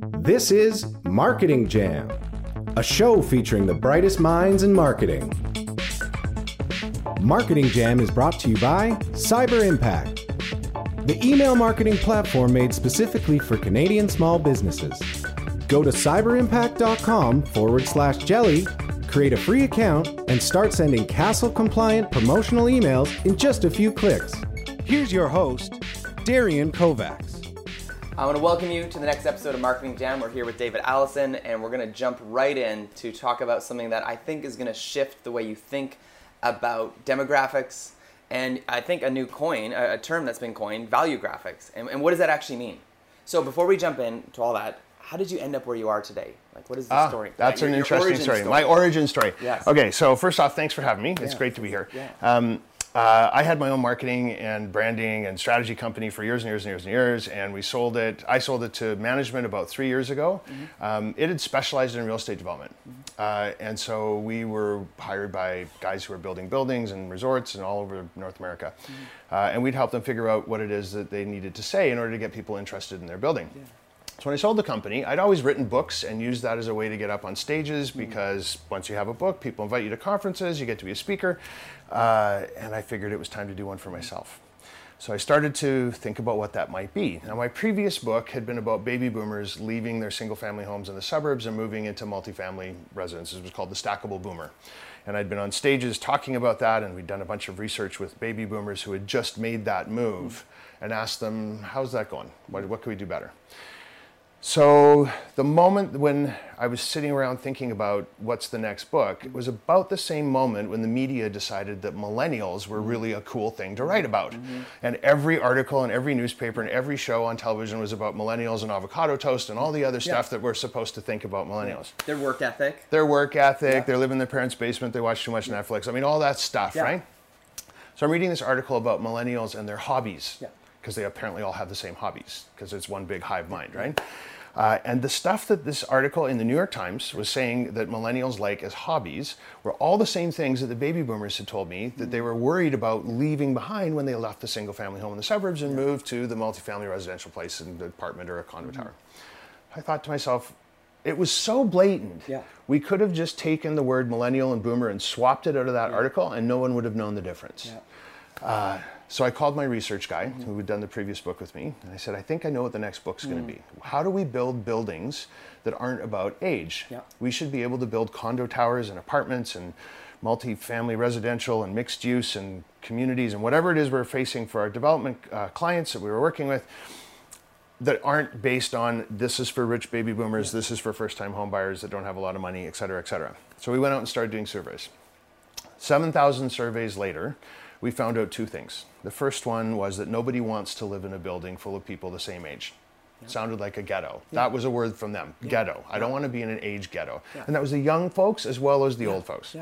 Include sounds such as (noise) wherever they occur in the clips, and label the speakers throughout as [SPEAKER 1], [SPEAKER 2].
[SPEAKER 1] This is Marketing Jam, a show featuring the brightest minds in marketing. Marketing Jam is brought to you by Cyber Impact, the email marketing platform made specifically for Canadian small businesses. Go to cyberimpact.com forward slash jelly, create a free account, and start sending CASL compliant promotional emails in just a few clicks. Here's your host, Darian Kovacs.
[SPEAKER 2] I want to welcome you to the next episode of Marketing Jam. We're here with David Allison, and we're going to jump right in to talk about something that I think is going to shift the way you think about demographics and I think a new coin, a, a term that's been coined, value graphics. And, and, what does that actually mean? So before we jump in to all that, how did you end up where you are today? Like, what is the
[SPEAKER 3] ah,
[SPEAKER 2] story?
[SPEAKER 3] That's
[SPEAKER 2] like,
[SPEAKER 3] an interesting story. story. My origin story.
[SPEAKER 2] Yes.
[SPEAKER 3] Okay, so first off, thanks for having me. It's yeah. great to be here.
[SPEAKER 2] Yeah.
[SPEAKER 3] Um, uh, I had my own marketing and branding and strategy company for years and years and years and years, and we sold it. I sold it to management about three years ago. Mm-hmm. Um, it had specialized in real estate development, mm-hmm. uh, and so we were hired by guys who were building buildings and resorts and all over North America, mm-hmm. uh, and we'd help them figure out what it is that they needed to say in order to get people interested in their building. Yeah. So when I sold the company, I'd always written books and used that as a way to get up on stages mm-hmm. because once you have a book, people invite you to conferences, you get to be a speaker. Uh, and I figured it was time to do one for myself. So I started to think about what that might be. Now, my previous book had been about baby boomers leaving their single family homes in the suburbs and moving into multifamily residences. It was called The Stackable Boomer. And I'd been on stages talking about that, and we'd done a bunch of research with baby boomers who had just made that move and asked them, How's that going? What, what can we do better? So the moment when I was sitting around thinking about what's the next book, it was about the same moment when the media decided that millennials were really a cool thing to write about. Mm-hmm. And every article and every newspaper and every show on television was about millennials and avocado toast and all the other stuff yeah. that we're supposed to think about millennials.
[SPEAKER 2] Their work ethic.
[SPEAKER 3] Their work ethic, yeah. they live in their parents' basement, they watch too much Netflix. I mean all that stuff, yeah. right? So I'm reading this article about millennials and their hobbies because they apparently all have the same hobbies because it's one big hive mind, right? Uh, and the stuff that this article in the New York Times was saying that millennials like as hobbies were all the same things that the baby boomers had told me that they were worried about leaving behind when they left the single family home in the suburbs and moved to the multifamily residential place in the apartment or a condo mm-hmm. tower. I thought to myself, it was so blatant.
[SPEAKER 2] Yeah.
[SPEAKER 3] We could have just taken the word millennial and boomer and swapped it out of that yeah. article and no one would have known the difference.
[SPEAKER 2] Yeah.
[SPEAKER 3] Uh, so I called my research guy mm-hmm. who had done the previous book with me, and I said, I think I know what the next book's mm. going to be. How do we build buildings that aren't about age?
[SPEAKER 2] Yeah.
[SPEAKER 3] We should be able to build condo towers and apartments and multi-family residential and mixed use and communities and whatever it is we're facing for our development uh, clients that we were working with that aren't based on this is for rich baby boomers, this is for first-time home buyers that don't have a lot of money, et cetera, et cetera. So we went out and started doing surveys. 7,000 surveys later, we found out two things. The first one was that nobody wants to live in a building full of people the same age. Yeah. Sounded like a ghetto. Yeah. That was a word from them. Yeah. Ghetto. I don't want to be in an age ghetto. And that was the young folks as well as the old folks.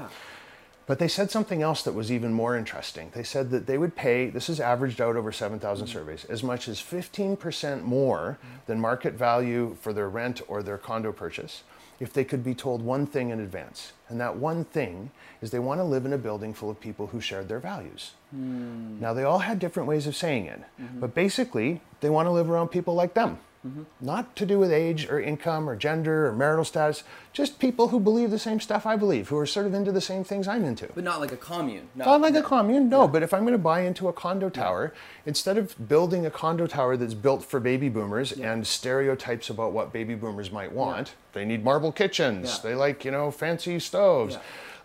[SPEAKER 3] But they said something else that was even more interesting. They said that they would pay, this is averaged out over 7,000 mm-hmm. surveys, as much as 15% more mm-hmm. than market value for their rent or their condo purchase if they could be told one thing in advance. And that one thing is they want to live in a building full of people who shared their values. Mm. Now, they all had different ways of saying it, mm-hmm. but basically, they want to live around people like them. Mm-hmm. Not to do with age or income or gender or marital status, just people who believe the same stuff I believe, who are sort of into the same things I'm into.
[SPEAKER 2] But not like a commune.
[SPEAKER 3] No. Not like no. a commune, no. Yeah. But if I'm going to buy into a condo tower, yeah. instead of building a condo tower that's built for baby boomers yeah. and stereotypes about what baby boomers might want, they need marble kitchens, they like, you know, fancy stoves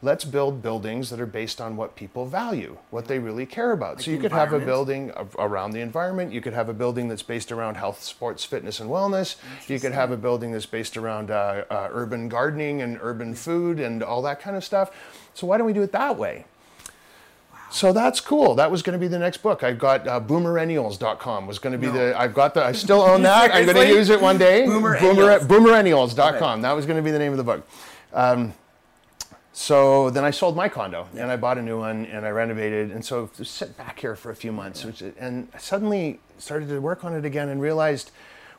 [SPEAKER 3] let's build buildings that are based on what people value, what they really care about. Like so you could have a building around the environment. You could have a building that's based around health, sports, fitness, and wellness. You could have a building that's based around uh, uh, urban gardening and urban food and all that kind of stuff. So why don't we do it that way? So that's cool. That was going to be the next book. I've got uh, boomerennials.com was going to be no. the. I've got the. I still (laughs) own that. I'm going to use it one day.
[SPEAKER 2] Boomer, Boomer
[SPEAKER 3] boomerennials.com. That was going to be the name of the book. Um, so then I sold my condo yeah. and I bought a new one and I renovated. And so just sit back here for a few months, yeah. which, and suddenly started to work on it again and realized,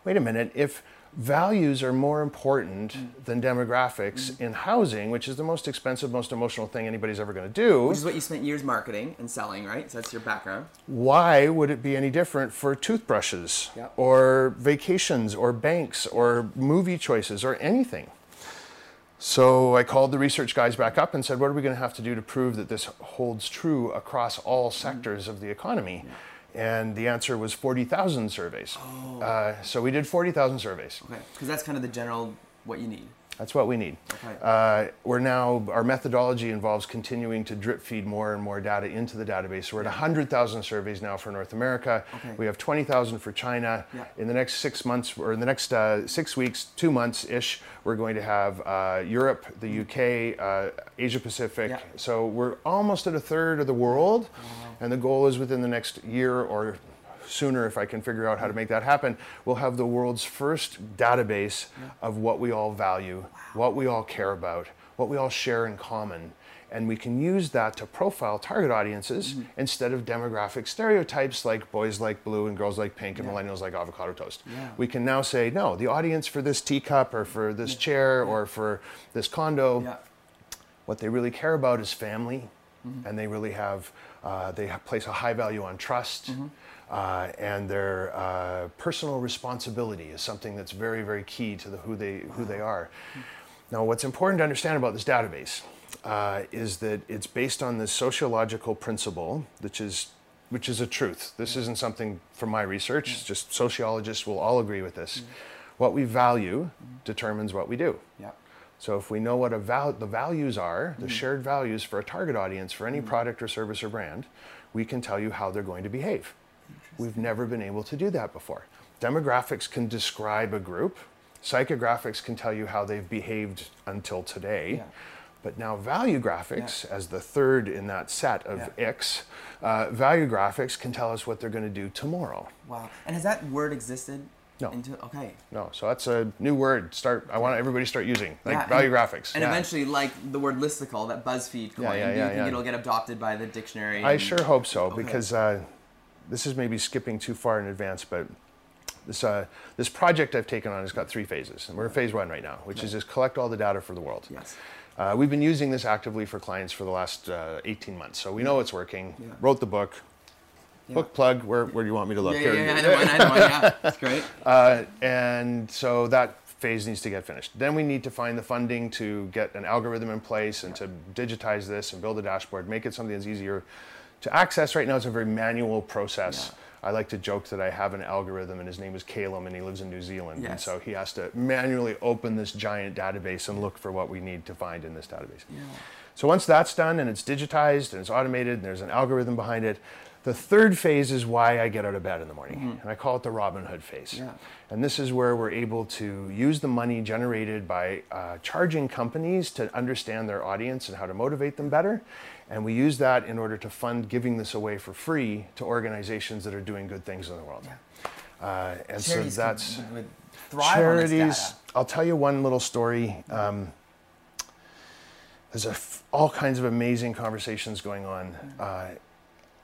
[SPEAKER 3] wait a minute, if values are more important than demographics mm-hmm. in housing, which is the most expensive, most emotional thing anybody's ever going to do.
[SPEAKER 2] Which is what you spent years marketing and selling, right? So that's your background.
[SPEAKER 3] Why would it be any different for toothbrushes
[SPEAKER 2] Yeah.
[SPEAKER 3] or vacations or banks or movie choices or anything? So I called the research guys back up and said, what are we going to have to do to prove that this holds true across all sectors of the economy? And the answer was 40,000 surveys. Uh, so we did 40,000 surveys.
[SPEAKER 2] Okay. Because that's kind of the general what you need.
[SPEAKER 3] That's what we need.
[SPEAKER 2] Okay.
[SPEAKER 3] Uh, we're now, our methodology involves continuing to drip feed more and more data into the database. So we're at 100,000 surveys now for North America.
[SPEAKER 2] Okay.
[SPEAKER 3] We have 20,000 for China.
[SPEAKER 2] Yeah.
[SPEAKER 3] In the next six months, or in the next uh, six weeks, two months ish, we're going to have uh, Europe, the UK, uh, Asia Pacific.
[SPEAKER 2] Yeah.
[SPEAKER 3] So we're almost at a third of the world. And the goal is within the next year or sooner, if I can figure out how to make that happen, we'll have the world's first database of what we all value, what we all care about, what we all share in common. And we can use that to profile target audiences mm-hmm. instead of demographic stereotypes like boys like blue and girls like pink and millennials like avocado toast.
[SPEAKER 2] Yeah.
[SPEAKER 3] We can now say, no, the audience for this teacup or for this chair or for this condo
[SPEAKER 2] Yeah.
[SPEAKER 3] what they really care about is family, mm-hmm. and they really have uh, they place a high value on trust, mm-hmm. Uh, and their uh, personal responsibility is something that's very very key to the, who they who they are. Now, what's important to understand about this database uh, is that it's based on this sociological principle, which is which is a truth. This isn't something from my research. Just sociologists will all agree with this. What we value determines what we do.
[SPEAKER 2] Yeah.
[SPEAKER 3] So if we know what a val- the values are, the shared values for a target audience for any product or service or brand, we can tell you how they're going to behave. We've never been able to do that before. Demographics can describe a group. Psychographics can tell you how they've behaved until today.
[SPEAKER 2] Yeah.
[SPEAKER 3] But now value graphics, as the third in that set of
[SPEAKER 2] Yeah.
[SPEAKER 3] X, uh, value graphics can tell us what they're going to do tomorrow.
[SPEAKER 2] Wow. And has that word existed?
[SPEAKER 3] No.
[SPEAKER 2] Into, okay.
[SPEAKER 3] No, so that's a new word. Start. I want everybody to start using like
[SPEAKER 2] Yeah,
[SPEAKER 3] value
[SPEAKER 2] and-
[SPEAKER 3] graphics.
[SPEAKER 2] And
[SPEAKER 3] Yeah.
[SPEAKER 2] eventually, like the word listicle, that BuzzFeed coin,
[SPEAKER 3] Yeah, yeah,
[SPEAKER 2] do you
[SPEAKER 3] yeah,
[SPEAKER 2] think
[SPEAKER 3] yeah.
[SPEAKER 2] it'll get adopted by the dictionary?
[SPEAKER 3] I
[SPEAKER 2] and-
[SPEAKER 3] sure hope so
[SPEAKER 2] Okay.
[SPEAKER 3] because uh, this is maybe skipping too far in advance, but this uh, this project I've taken on has got three phases, and we're in phase one right now, which is just collect all the data for the world.
[SPEAKER 2] Yes.
[SPEAKER 3] Uh, we've been using this actively for clients for the last uh, 18 months, so we know it's working.
[SPEAKER 2] Yeah.
[SPEAKER 3] Wrote the book.
[SPEAKER 2] Yeah.
[SPEAKER 3] Book plug. Where, where do you want me to look?
[SPEAKER 2] Yeah, yeah, yeah, I know one, I know one, yeah. (laughs) That's great.
[SPEAKER 3] Uh, and so that phase needs to get finished. Then we need to find the funding to get an algorithm in place and to digitize this and build a dashboard, make it something that's easier to access. Right now, it's a very manual process. I like to joke that I have an algorithm and his name is Calum and he lives in New Zealand. And so he has to manually open this giant database and look for what we need to find in this database. So once that's done and it's digitized and it's automated and there's an algorithm behind it, the third phase is why I get out of bed in the morning. And I call it the Robin Hood phase.
[SPEAKER 2] Yeah.
[SPEAKER 3] And this is where we're able to use the money generated by uh, charging companies to understand their audience and how to motivate them better. And we use that in order to fund giving this away for free to organizations that are doing good things in the world. Uh, and
[SPEAKER 2] Charities
[SPEAKER 3] so that's
[SPEAKER 2] would thrive
[SPEAKER 3] charities.
[SPEAKER 2] on this data.
[SPEAKER 3] I'll tell you one little story. Um, there's a f- all kinds of amazing conversations going on. Uh,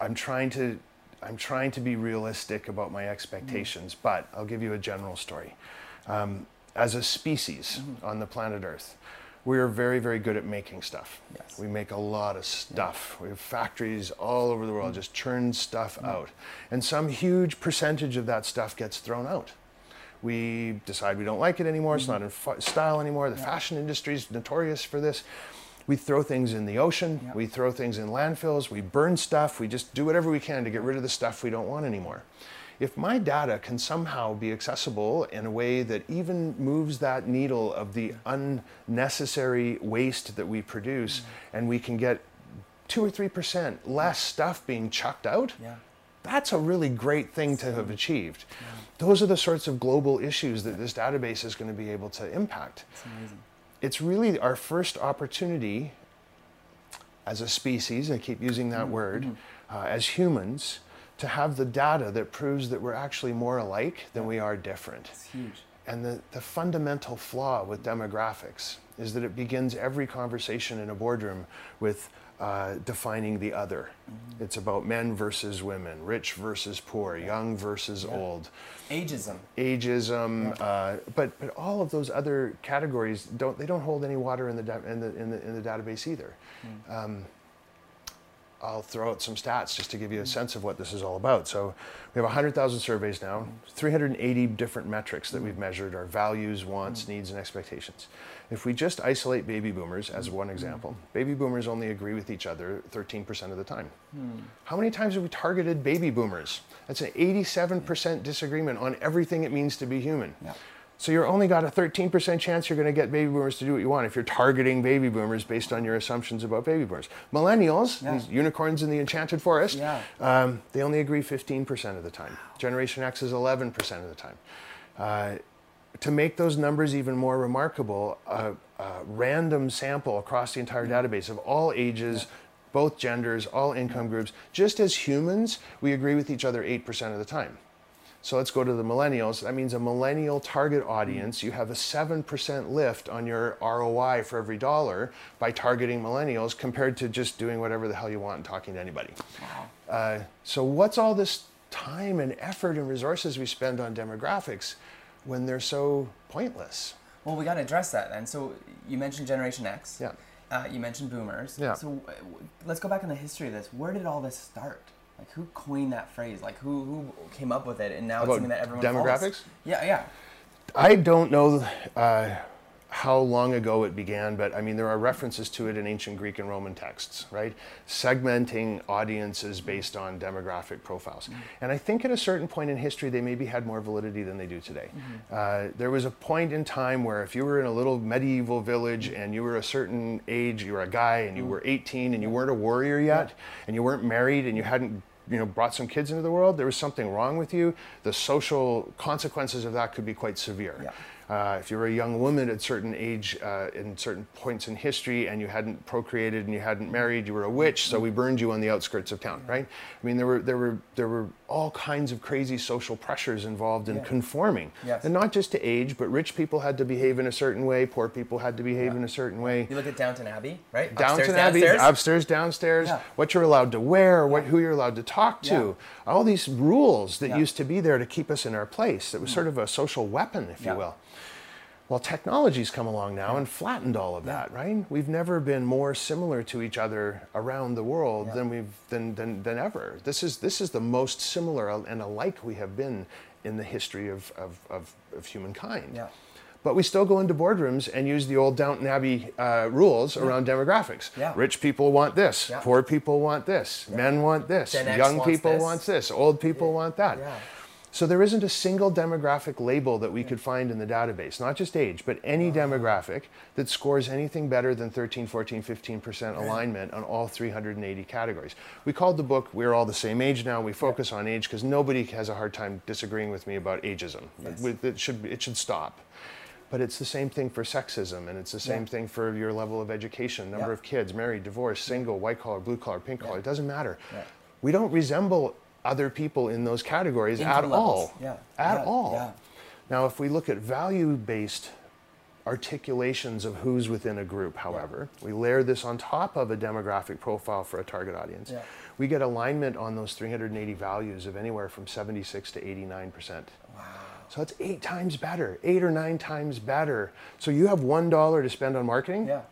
[SPEAKER 3] I'm trying to I'm trying to be realistic about my expectations, but I'll give you a general story. Um, as a species on the planet Earth, we are very, very good at making stuff.
[SPEAKER 2] Yes.
[SPEAKER 3] We make a lot of stuff. We have factories all over the world mm. just churn stuff out. And some huge percentage of that stuff gets thrown out. We decide we don't like it anymore, it's not mm-hmm. in fa- style anymore. The fashion industry is notorious for this. We throw things in the ocean,
[SPEAKER 2] Yeah.
[SPEAKER 3] we throw things in landfills, we burn stuff, we just do whatever we can to get rid of the stuff we don't want anymore. If my data can somehow be accessible in a way that even moves that needle of the unnecessary waste that we produce, mm. and we can get two or three percent less stuff being chucked out,
[SPEAKER 2] Yeah.
[SPEAKER 3] that's a really great thing to have achieved. Those are the sorts of global issues that this database is going to be able to impact.
[SPEAKER 2] It's amazing.
[SPEAKER 3] It's really our first opportunity as a species, I keep using that mm-hmm. word, mm-hmm. uh, as humans, to have the data that proves that we're actually more alike than we are different.
[SPEAKER 2] It's huge.
[SPEAKER 3] And the, the fundamental flaw with demographics is that it begins every conversation in a boardroom with uh, defining the other. Mm-hmm. It's about men versus women, rich versus poor, young versus yeah. old.
[SPEAKER 2] Ageism.
[SPEAKER 3] Ageism, yeah. uh, but but all of those other categories don't they don't hold any water in the in the in the, in the database either. Mm. Um, I'll throw out some stats just to give you a sense of what this is all about. So we have 100,000 surveys now, 380 different metrics that we've measured our values, wants, needs, and expectations. If we just isolate baby boomers as one example, baby boomers only agree with each other 13% of the time. How many times have we targeted baby boomers? That's an 87% disagreement on everything it means to be human. Yeah. So you're only got a 13% chance you're going to get baby boomers to do what you want if you're targeting baby boomers based on your assumptions about baby boomers. Millennials, yeah. these unicorns in the enchanted forest, yeah. um, they only agree 15% of the time. Generation X is 11% of the time. Uh, to make those numbers even more remarkable, a, a random sample across the entire database of all ages, both genders, all income groups, just as humans, we agree with each other 8% of the time. So let's go to the millennials. That means a millennial target audience. You have a 7% lift on your ROI for every dollar by targeting millennials compared to just doing whatever the hell you want and talking to anybody. Wow. Uh, so, what's all this time and effort and resources we spend on demographics when they're so pointless?
[SPEAKER 2] Well, we got to address that then. So, you mentioned Generation X.
[SPEAKER 3] Yeah.
[SPEAKER 2] Uh, you mentioned boomers.
[SPEAKER 3] Yeah.
[SPEAKER 2] So, let's go back in the history of this. Where did all this start? Like who coined that phrase? Like who who came up with it? And now About it's something that everyone
[SPEAKER 3] demographics.
[SPEAKER 2] Follows. Yeah, yeah.
[SPEAKER 3] I don't know uh, how long ago it began, but I mean there are references to it in ancient Greek and Roman texts, right? Segmenting audiences based on demographic profiles, mm-hmm. and I think at a certain point in history they maybe had more validity than they do today. Mm-hmm. Uh, there was a point in time where if you were in a little medieval village and you were a certain age, you were a guy and you mm-hmm. were 18 and you weren't a warrior yet, and you weren't married and you hadn't you know brought some kids into the world, there was something wrong with you. The social consequences of that could be quite severe. Yeah. Uh, if you were a young woman at certain age, uh, in certain points in history, and you hadn't procreated and you hadn't married, you were a witch, so we burned you on the outskirts of town, right? I mean, there were there were there were all kinds of crazy social pressures involved in yeah. conforming,
[SPEAKER 2] yes.
[SPEAKER 3] and not just to age, but rich people had to behave in a certain way, poor people had to behave yeah. in a certain way.
[SPEAKER 2] You look at Downton Abbey, right?
[SPEAKER 3] Downton
[SPEAKER 2] upstairs,
[SPEAKER 3] Abbey,
[SPEAKER 2] downstairs.
[SPEAKER 3] upstairs, downstairs. Yeah. What you're allowed to wear, what who you're allowed to talk to, all these rules that used to be there to keep us in our place. It was mm. sort of a social weapon, if you will. Well, technology's come along now and flattened all of that, yeah. right? We've never been more similar to each other around the world yeah. than we've than, than, than ever. This is this is the most similar and alike we have been in the history of, of, of, of humankind.
[SPEAKER 2] Yeah.
[SPEAKER 3] But we still go into boardrooms and use the old Downton Abbey uh, rules yeah. around demographics.
[SPEAKER 2] Yeah.
[SPEAKER 3] Rich people want this, poor people want this, men want this,
[SPEAKER 2] Gen
[SPEAKER 3] young people
[SPEAKER 2] this.
[SPEAKER 3] want this, old people want that. So there isn't a single demographic label that we could find in the database, not just age, but any demographic that scores anything better than 13, 14, 15% alignment on all 380 categories. We called the book We're All the Same Age Now. We focus on age because nobody has a hard time disagreeing with me about ageism.
[SPEAKER 2] Yes.
[SPEAKER 3] It, should, it should stop. But it's the same thing for sexism, and it's the same yeah. thing for your level of education, number yeah. of kids, married, divorced, single, white collar, blue collar, pink collar. Yeah. It doesn't matter. We don't resemble other people in those categories at
[SPEAKER 2] levels.
[SPEAKER 3] all.
[SPEAKER 2] Yeah.
[SPEAKER 3] At
[SPEAKER 2] yeah.
[SPEAKER 3] all.
[SPEAKER 2] Yeah.
[SPEAKER 3] Now, if we look at value based articulations of who's within a group, however, yeah. we layer this on top of a demographic profile for a target audience.
[SPEAKER 2] Yeah.
[SPEAKER 3] We get alignment on those 380 values of anywhere from 76 to 89%.
[SPEAKER 2] Wow.
[SPEAKER 3] So that's eight times better, eight or nine times better. So you have $1 to spend on marketing.
[SPEAKER 2] Yeah.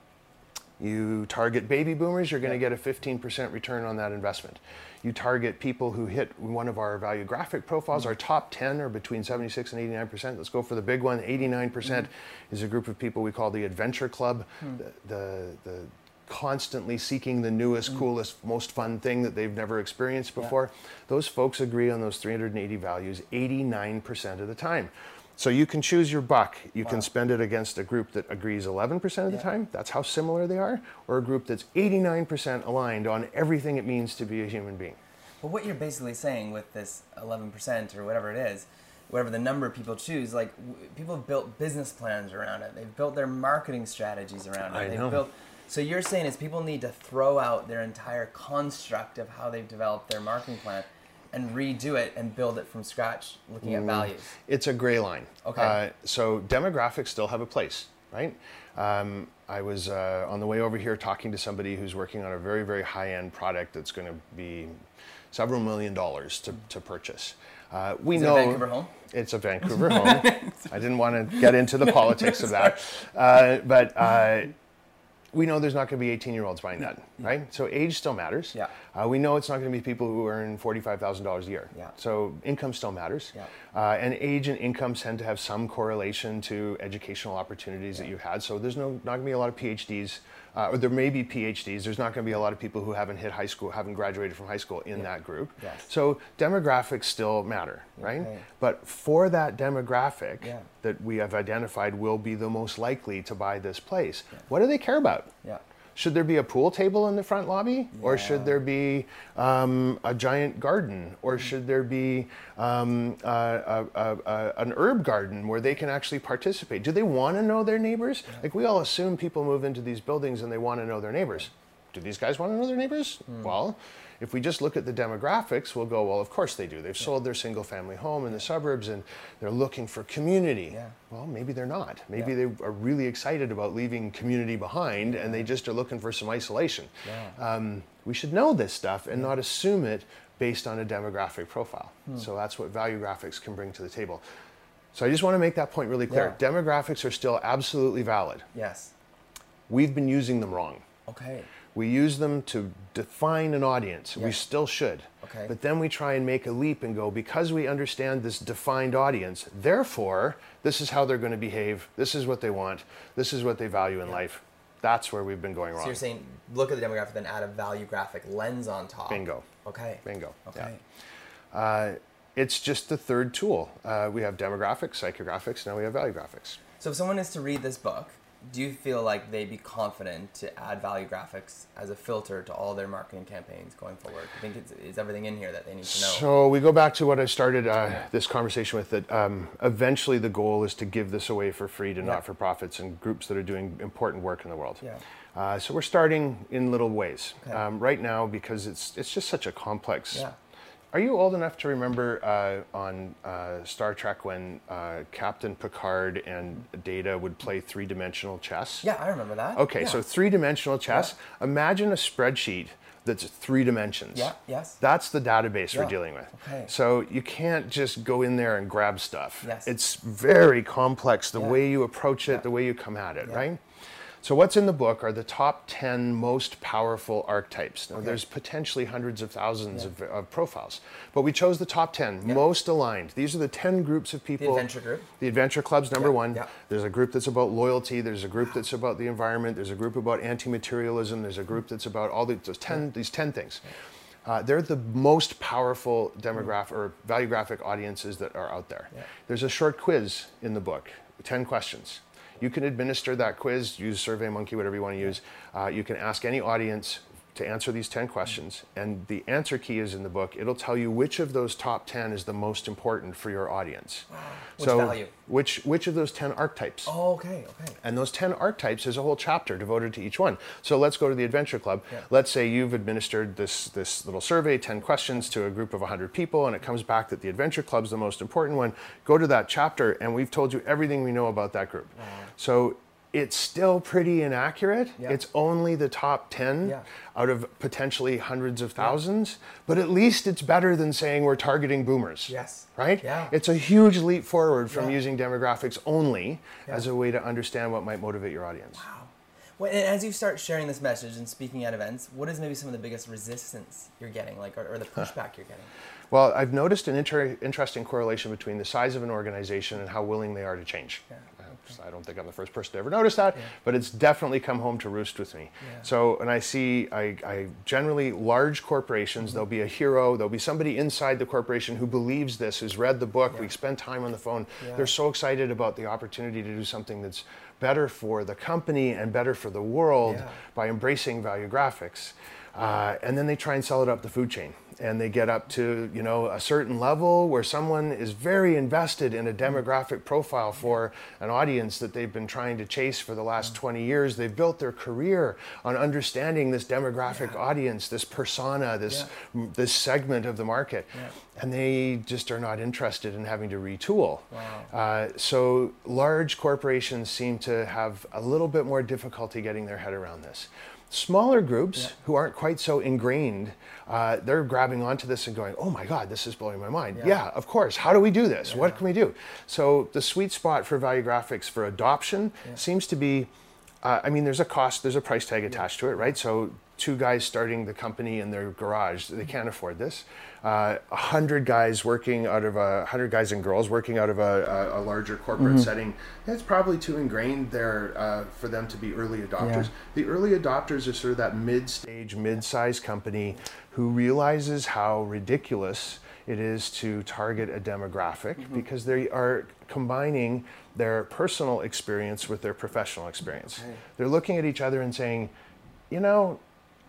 [SPEAKER 3] You target baby boomers, you're going to get a 15% return on that investment you target people who hit one of our value graphic profiles. Mm-hmm. Our top 10 are between 76 and 89%. Let's go for the big one. 89% mm-hmm. is a group of people we call the Adventure Club. Mm-hmm. The, the, the, constantly seeking the newest, mm. coolest, most fun thing that they've never experienced before. Yeah. Those folks agree on those 380 values 89% of the time. So you can choose your buck. You wow. can spend it against a group that agrees 11% of the yeah. time. That's how similar they are. Or a group that's 89% aligned on everything it means to be a human being.
[SPEAKER 2] Well, what you're basically saying with this 11% or whatever it is, whatever the number people choose, like w- people have built business plans around it. They've built their marketing strategies around it.
[SPEAKER 3] I
[SPEAKER 2] They've
[SPEAKER 3] know.
[SPEAKER 2] built so you're saying is people need to throw out their entire construct of how they've developed their marketing plan and redo it and build it from scratch, looking at values?
[SPEAKER 3] It's a gray line.
[SPEAKER 2] Okay.
[SPEAKER 3] Uh, so demographics still have a place, right? Um, I was uh, on the way over here talking to somebody who's working on a very, very high-end product that's going to be several million dollars to, to purchase. Uh, we
[SPEAKER 2] Is it a
[SPEAKER 3] know
[SPEAKER 2] Vancouver home?
[SPEAKER 3] it's a Vancouver home. (laughs) I didn't want to get into the (laughs) politics of that, uh, but uh, we know there's not going to be 18 year olds buying that, right? So age still matters.
[SPEAKER 2] Yeah.
[SPEAKER 3] Uh, we know it's not going to be people who earn $45,000 a year.
[SPEAKER 2] Yeah.
[SPEAKER 3] So income still matters.
[SPEAKER 2] Yeah.
[SPEAKER 3] Uh, and age and income tend to have some correlation to educational opportunities that you had. So there's no not going to be a lot of PhDs, uh, or there may be PhDs. There's not going to be a lot of people who haven't hit high school, haven't graduated from high school in that group.
[SPEAKER 2] Yes.
[SPEAKER 3] So demographics still matter, right?
[SPEAKER 2] Okay.
[SPEAKER 3] But for that demographic
[SPEAKER 2] Yeah.
[SPEAKER 3] that we have identified will be the most likely to buy this place, what do they care about?
[SPEAKER 2] Yeah.
[SPEAKER 3] Should there be a pool table in the front lobby? Or should there be um, a giant garden? Or should there be um, a, a, a, an herb garden where they can actually participate? Do they want to know their neighbors? Like, we all assume people move into these buildings and they want to know their neighbors. Do these guys want to know their neighbors?
[SPEAKER 2] Hmm.
[SPEAKER 3] Well, if we just look at the demographics, we'll go, well, of course they do. They've sold their single family home in the suburbs and they're looking for community.
[SPEAKER 2] Yeah.
[SPEAKER 3] Well, maybe they're not. Maybe
[SPEAKER 2] Yeah.
[SPEAKER 3] they are really excited about leaving community behind and they just are looking for some isolation.
[SPEAKER 2] Yeah.
[SPEAKER 3] Um, we should know this stuff and not assume it based on a demographic profile.
[SPEAKER 2] Hmm.
[SPEAKER 3] So that's what value graphics can bring to the table. So I just want to make that point really clear.
[SPEAKER 2] Yeah.
[SPEAKER 3] Demographics are still absolutely valid.
[SPEAKER 2] Yes.
[SPEAKER 3] We've been using them wrong.
[SPEAKER 2] Okay.
[SPEAKER 3] We use them to define an audience. We still should.
[SPEAKER 2] Okay.
[SPEAKER 3] But then we try and make a leap and go, because we understand this defined audience, therefore, this is how they're going to behave. This is what they want. This is what they value in life. That's where we've been going wrong.
[SPEAKER 2] So you're saying look at the demographic, then add a value graphic lens on top.
[SPEAKER 3] Bingo.
[SPEAKER 2] Okay.
[SPEAKER 3] Bingo.
[SPEAKER 2] Okay.
[SPEAKER 3] Yeah. Uh, it's just the third tool. Uh, we have demographics, psychographics, now we have value graphics.
[SPEAKER 2] So if someone is to read this book, do you feel like they'd be confident to add value graphics as a filter to all their marketing campaigns going forward? I think it's, is everything in here that they need to know.
[SPEAKER 3] So we go back to what I started uh, this conversation with. That um, eventually the goal is to give this away for free to
[SPEAKER 2] Yeah.
[SPEAKER 3] not-for-profits and groups that are doing important work in the world.
[SPEAKER 2] Yeah.
[SPEAKER 3] Uh, so we're starting in little ways
[SPEAKER 2] Okay.
[SPEAKER 3] um, right now because it's it's just such a complex.
[SPEAKER 2] Yeah.
[SPEAKER 3] Are you old enough to remember uh, on uh, Star Trek when uh, Captain Picard and Data would play three-dimensional chess?
[SPEAKER 2] Yeah, I remember that.
[SPEAKER 3] Okay,
[SPEAKER 2] Yeah.
[SPEAKER 3] so three-dimensional chess. Imagine a spreadsheet that's three dimensions.
[SPEAKER 2] Yeah, yes.
[SPEAKER 3] That's the database
[SPEAKER 2] Yeah,
[SPEAKER 3] we're dealing with.
[SPEAKER 2] okay.
[SPEAKER 3] So you can't just go in there and grab stuff.
[SPEAKER 2] Yes.
[SPEAKER 3] It's very complex the
[SPEAKER 2] Yeah.
[SPEAKER 3] way you approach it,
[SPEAKER 2] Yeah.
[SPEAKER 3] the way you come at it,
[SPEAKER 2] Yeah.
[SPEAKER 3] right? So what's in the book are the top 10 most powerful archetypes. Now there's potentially hundreds of thousands of, of profiles, but we chose the top 10 most aligned. These are the 10 groups of people.
[SPEAKER 2] The adventure group.
[SPEAKER 3] The adventure club's number
[SPEAKER 2] Yeah,
[SPEAKER 3] one.
[SPEAKER 2] yeah.
[SPEAKER 3] There's a group that's about loyalty. There's a group that's about the environment. There's a group about anti-materialism. There's a group that's about all the, those ten, these 10 things. Uh, they're the most powerful demographic or value graphic audiences that are out there.
[SPEAKER 2] Yeah.
[SPEAKER 3] There's a short quiz in the book, 10 questions. You can administer that quiz, use SurveyMonkey, whatever you want to use. Uh, you can ask any audience to answer these 10 questions, and the answer key is in the book. It'll tell you which of those top 10 is the most important for your audience.
[SPEAKER 2] Which value?
[SPEAKER 3] Which, which of those 10 archetypes?
[SPEAKER 2] Oh, okay, okay.
[SPEAKER 3] And those 10 archetypes is a whole chapter devoted to each one. So let's go to the Adventure Club.
[SPEAKER 2] Yeah.
[SPEAKER 3] Let's say you've administered this, this little survey, 10 questions to a group of 100 people, and it comes back that the Adventure Club's the most important one. Go to that chapter, and we've told you everything we know about that group. So it's still pretty inaccurate.
[SPEAKER 2] Yeah.
[SPEAKER 3] It's only the top 10
[SPEAKER 2] Yeah.
[SPEAKER 3] out of potentially hundreds of thousands, but at least it's better than saying we're targeting boomers.
[SPEAKER 2] Yes.
[SPEAKER 3] Right?
[SPEAKER 2] Yeah.
[SPEAKER 3] It's a huge leap forward from
[SPEAKER 2] Yeah.
[SPEAKER 3] using demographics only as a way to understand what might motivate your audience.
[SPEAKER 2] Wow. Well, and as you start sharing this message and speaking at events, what is maybe some of the biggest resistance you're getting, like, or, or the pushback you're getting?
[SPEAKER 3] Well, I've noticed an inter- interesting correlation between the size of an organization and how willing they are to change.
[SPEAKER 2] Yeah.
[SPEAKER 3] I don't think I'm the first person to ever notice that, but it's definitely come home to roost with me.
[SPEAKER 2] Yeah.
[SPEAKER 3] So, and I see, I, I generally large corporations. Mm-hmm. There'll be a hero. There'll be somebody inside the corporation who believes this, who's read the book. We spend time on the phone.
[SPEAKER 2] Yeah.
[SPEAKER 3] They're so excited about the opportunity to do something that's better for the company and better for the world
[SPEAKER 2] Yeah.
[SPEAKER 3] by embracing value graphics. Uh, and then they try and sell it up the food chain and they get up to you know a certain level where someone is very invested in a demographic profile for an audience that they've been trying to chase for the last 20 years they've built their career on understanding this demographic yeah. audience this persona this yeah. this segment of the market yeah. and they just are not interested in having to retool wow. uh, so large corporations seem to have a little bit more difficulty getting their head around this Smaller groups yeah. who aren't quite so ingrained, uh, they're grabbing onto this and going, oh my God, this is blowing my mind. Yeah, yeah of course. How do we do this? Yeah. What can we do? So the sweet spot for value graphics for adoption seems to be uh, I mean, there's a cost, there's a price tag attached to it, right? So two guys starting the company in their garage, they can't afford this. Uh, a uh, hundred guys working out of a hundred guys and girls working out of a, a, a larger corporate mm-hmm. setting. That's probably too ingrained there uh, for them to be early adopters. Yeah. The early adopters are sort of that mid-stage, mid-sized company who realizes how ridiculous it is to target a demographic mm-hmm. because they are combining their personal experience with their professional experience. Okay. They're looking at each other and saying, you know,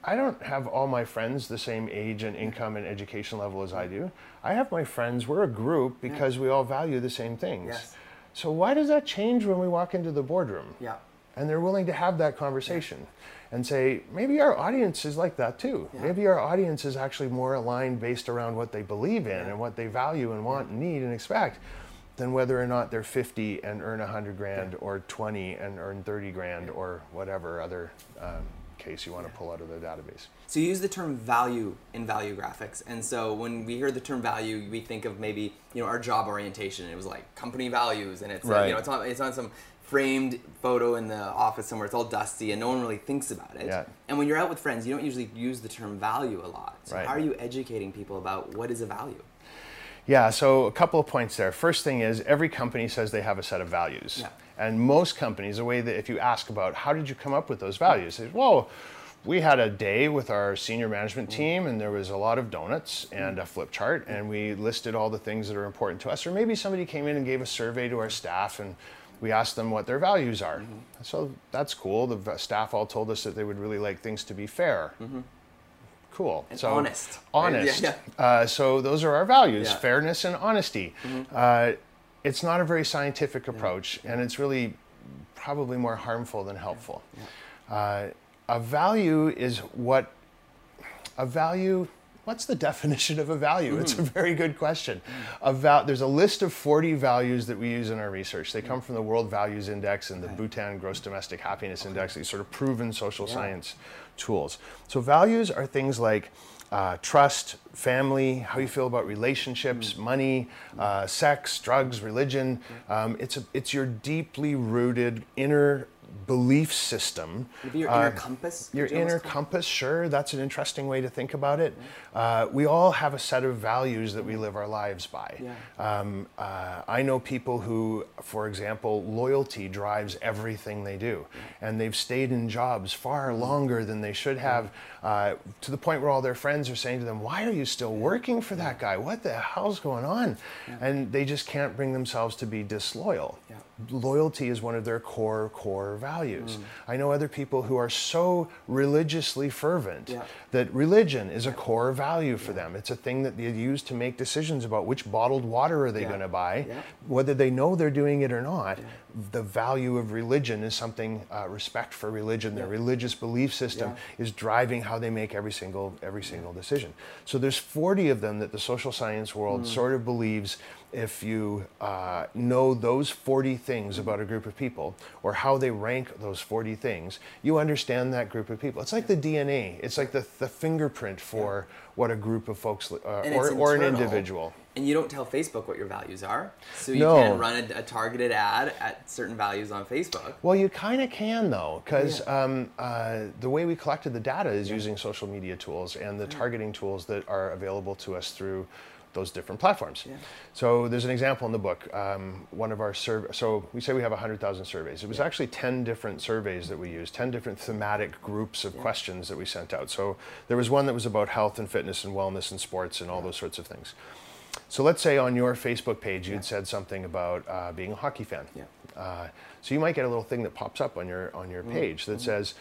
[SPEAKER 3] I don't have all my friends the same age and income and education level as I do. I have my friends, we're a group because yeah. we all value the same things. Yes. So why does that change when we walk into the boardroom?
[SPEAKER 2] Yeah.
[SPEAKER 3] And they're willing to have that conversation yeah. and say, maybe our audience is like that too. Yeah. Maybe our audience is actually more aligned based around what they believe in and what they value and want and need and expect than whether or not they're 50 and earn 100 grand or 20 and earn 30 grand or whatever other um, case you want to pull out of the database.
[SPEAKER 2] So you use the term value in value graphics, and so when we hear the term value, we think of maybe you know our job orientation. It was like company values, and it's right. like, you know it's on it's on some framed photo in the office somewhere. It's all dusty, and no one really thinks about it. Yeah. And when you're out with friends, you don't usually use the term value a lot. So right. how are you educating people about what is a value?
[SPEAKER 3] Yeah, so a couple of points there. First thing is every company says they have a set of values. Yeah. And most companies, the way that if you ask about how did you come up with those values, they say, well, we had a day with our senior management team and there was a lot of donuts and a flip chart and we listed all the things that are important to us or maybe somebody came in and gave a survey to our staff and we asked them what their values are mm-hmm. so that's cool the staff all told us that they would really like things to be fair mm-hmm. Cool.
[SPEAKER 2] And so honest.
[SPEAKER 3] Honest. Yeah, yeah. Uh, so those are our values: yeah. fairness and honesty. Mm-hmm. Uh, it's not a very scientific approach, and it's really probably more harmful than helpful. Uh, a value is what a value what's the (laughs) definition of a value? Mm-hmm. It's a very good question. Mm-hmm. there's a list of 40 values that we use in our research. They come from the World Values Index and the Bhutan Gross Domestic Happiness okay. Index, these sort of proven social science tools. So values are things like uh, trust, family, how you feel about relationships, mm. money, uh, sex, drugs, religion. Um, it's, a, it's your deeply rooted inner belief system.
[SPEAKER 2] Maybe your inner uh, compass?
[SPEAKER 3] Your inner compass, sure. That's an interesting way to think about it. Yeah. Uh, we all have a set of values that we live our lives by. Yeah. Um, uh, I know people who, for example, loyalty drives everything they do. And they've stayed in jobs far longer than they should have, uh, to the point where all their friends are saying to them, Why are you still working for that guy? What the hell's going on? And they just can't bring themselves to be disloyal loyalty is one of their core core values. Mm. I know other people who are so religiously fervent yeah. that religion is a core value for yeah. them. It's a thing that they use to make decisions about which bottled water are they yeah. going to buy, whether they know they're doing it or not. The value of religion is something uh, respect for religion. Their religious belief system is driving how they make every single every single decision. So there's 40 of them that the social science world mm. sort of believes if you uh, know those 40 things about a group of people or how they rank those 40 things, you understand that group of people. It's like the DNA, it's like the, the fingerprint for yeah. what a group of folks uh, or, or an individual.
[SPEAKER 2] And you don't tell Facebook what your values are. So you no. can run a, a, targeted ad at certain values on Facebook.
[SPEAKER 3] Well, you kind of can though, because yeah. um, uh, the way we collected the data is yeah. using social media tools and the targeting tools that are available to us through those different platforms. Yeah. So there's an example in the book. Um, one of our surveys, so we say we have 100,000 surveys. It was yeah. actually 10 different surveys that we used, 10 different thematic groups of yeah. questions that we sent out. So there was one that was about health and fitness and wellness and sports and all those sorts of things. So let's say on your Facebook page you'd said something about uh, being a hockey fan. Uh, so you might get a little thing that pops up on your on your mm-hmm. page that mm-hmm. says,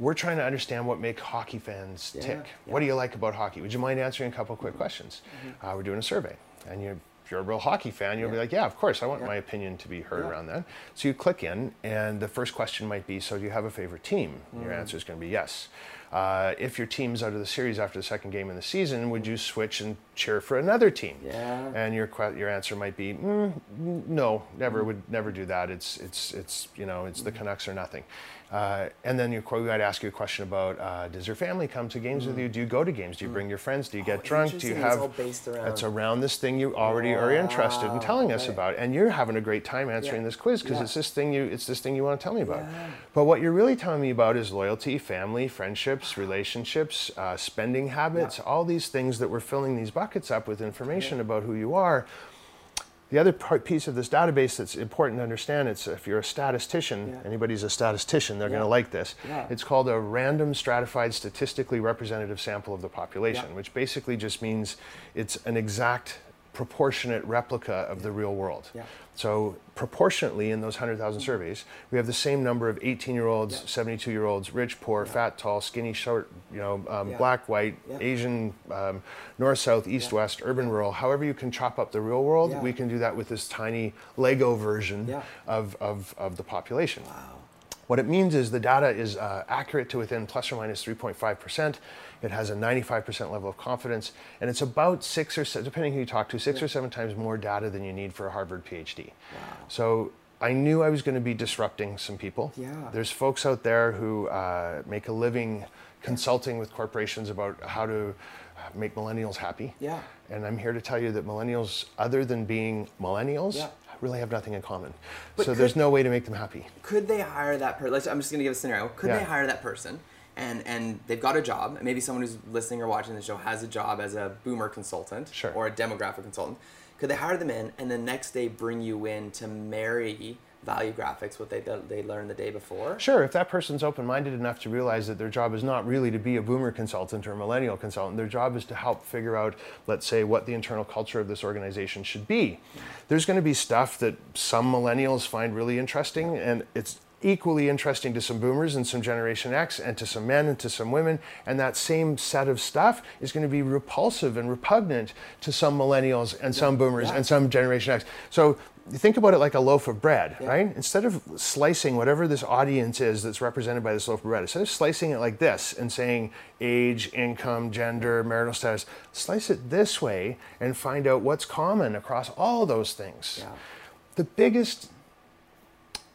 [SPEAKER 3] we're trying to understand what make hockey fans
[SPEAKER 2] Yeah,
[SPEAKER 3] tick.
[SPEAKER 2] yeah.
[SPEAKER 3] What do you like about hockey? Would you mind answering a couple quick questions? Uh, we're doing a survey, and you're, if you're a real hockey fan, you'll be
[SPEAKER 2] Mm-hmm.
[SPEAKER 3] Like, yeah, of course, I want
[SPEAKER 2] Yeah.
[SPEAKER 3] my opinion to be heard
[SPEAKER 2] Yeah.
[SPEAKER 3] around that. So you click in, and the first question might be, so do you have a favorite team?
[SPEAKER 2] Mm.
[SPEAKER 3] Your answer is going to be yes. Uh, if your team's out of the series after the second game in the season, would you switch and cheer for another team?
[SPEAKER 2] Yeah.
[SPEAKER 3] And your your answer might be mm, no, never would never do that. It's it's it's you know it's the Canucks or nothing. Uh, and then you we might ask you a question about uh, does your family come to games with you? Do you go to games? Do you bring your friends? Do you get
[SPEAKER 2] Oh,
[SPEAKER 3] drunk? Do you
[SPEAKER 2] interesting. It's
[SPEAKER 3] have
[SPEAKER 2] all based around-
[SPEAKER 3] it's around this thing you already are interested in telling us
[SPEAKER 2] right.
[SPEAKER 3] about, and you're having a great time answering
[SPEAKER 2] Yeah.
[SPEAKER 3] this quiz because
[SPEAKER 2] Yeah.
[SPEAKER 3] it's this thing you it's this thing you want to tell me about.
[SPEAKER 2] Yeah.
[SPEAKER 3] But what you're really telling me about is loyalty, family, friendships, relationships, uh, spending habits, all these things that we're filling these buckets up with information about who you are. The other part, piece of this database that's important to understand, it's if you're a statistician,
[SPEAKER 2] Yeah.
[SPEAKER 3] anybody's a statistician, they're going to like this.
[SPEAKER 2] Yeah.
[SPEAKER 3] It's called a random stratified statistically representative sample of the population,
[SPEAKER 2] Yeah.
[SPEAKER 3] which basically just means it's an exact proportionate replica of the real world.
[SPEAKER 2] Yeah.
[SPEAKER 3] So proportionately in those 100,000 surveys, we have the same number of 18-year-olds,
[SPEAKER 2] Yeah.
[SPEAKER 3] 72-year-olds, rich, poor, fat, tall, skinny, short, you know, um,
[SPEAKER 2] Yeah.
[SPEAKER 3] black, white,
[SPEAKER 2] Yeah.
[SPEAKER 3] Asian, um, north, south, east, west, urban, rural. However you can chop up the real world,
[SPEAKER 2] Yeah.
[SPEAKER 3] we can do that with this tiny Lego version
[SPEAKER 2] Yeah.
[SPEAKER 3] of, of, of the population.
[SPEAKER 2] Wow.
[SPEAKER 3] What it means is the data is uh, accurate to within plus or minus 3.5%. It has a 95% level of confidence, and it's about six or se- depending who you talk to, six or seven times more data than you need for a Harvard PhD. So I knew I was going to be disrupting some people.
[SPEAKER 2] Yeah.
[SPEAKER 3] There's folks out there who uh, make a living consulting with corporations about how to uh, make millennials happy.
[SPEAKER 2] Yeah.
[SPEAKER 3] And I'm here to tell you that millennials, other than being millennials,
[SPEAKER 2] Yeah.
[SPEAKER 3] Really have nothing in common.
[SPEAKER 2] But
[SPEAKER 3] so
[SPEAKER 2] could-
[SPEAKER 3] there's no way to make them happy.
[SPEAKER 2] could they hire that person? I'm just going to give a scenario. Could
[SPEAKER 3] Yeah.
[SPEAKER 2] they hire that person and and they've got a job? Maybe someone who's listening or watching the show has a job as a boomer consultant
[SPEAKER 3] Sure.
[SPEAKER 2] or a demographic consultant. Could they hire them in and the next day bring you in to marry value graphics what they they learned the day before?
[SPEAKER 3] Sure, if that person's open minded enough to realize that their job is not really to be a boomer consultant or a millennial consultant, their job is to help figure out, let's say, what the internal culture of this organization should be. There's going to be stuff that some millennials find really interesting, and it's equally interesting to some boomers and some Generation X and to some men and to some women. And that same set of stuff is going to be repulsive and repugnant to some millennials and some boomers
[SPEAKER 2] Yeah.
[SPEAKER 3] and some Generation X. So think about it like a loaf of bread,
[SPEAKER 2] Yeah.
[SPEAKER 3] right? Instead of slicing whatever this audience is that's represented by this loaf of bread, instead of slicing it like this and saying age, income, gender, marital status, slice it this way and find out what's common across all those things.
[SPEAKER 2] Yeah.
[SPEAKER 3] The biggest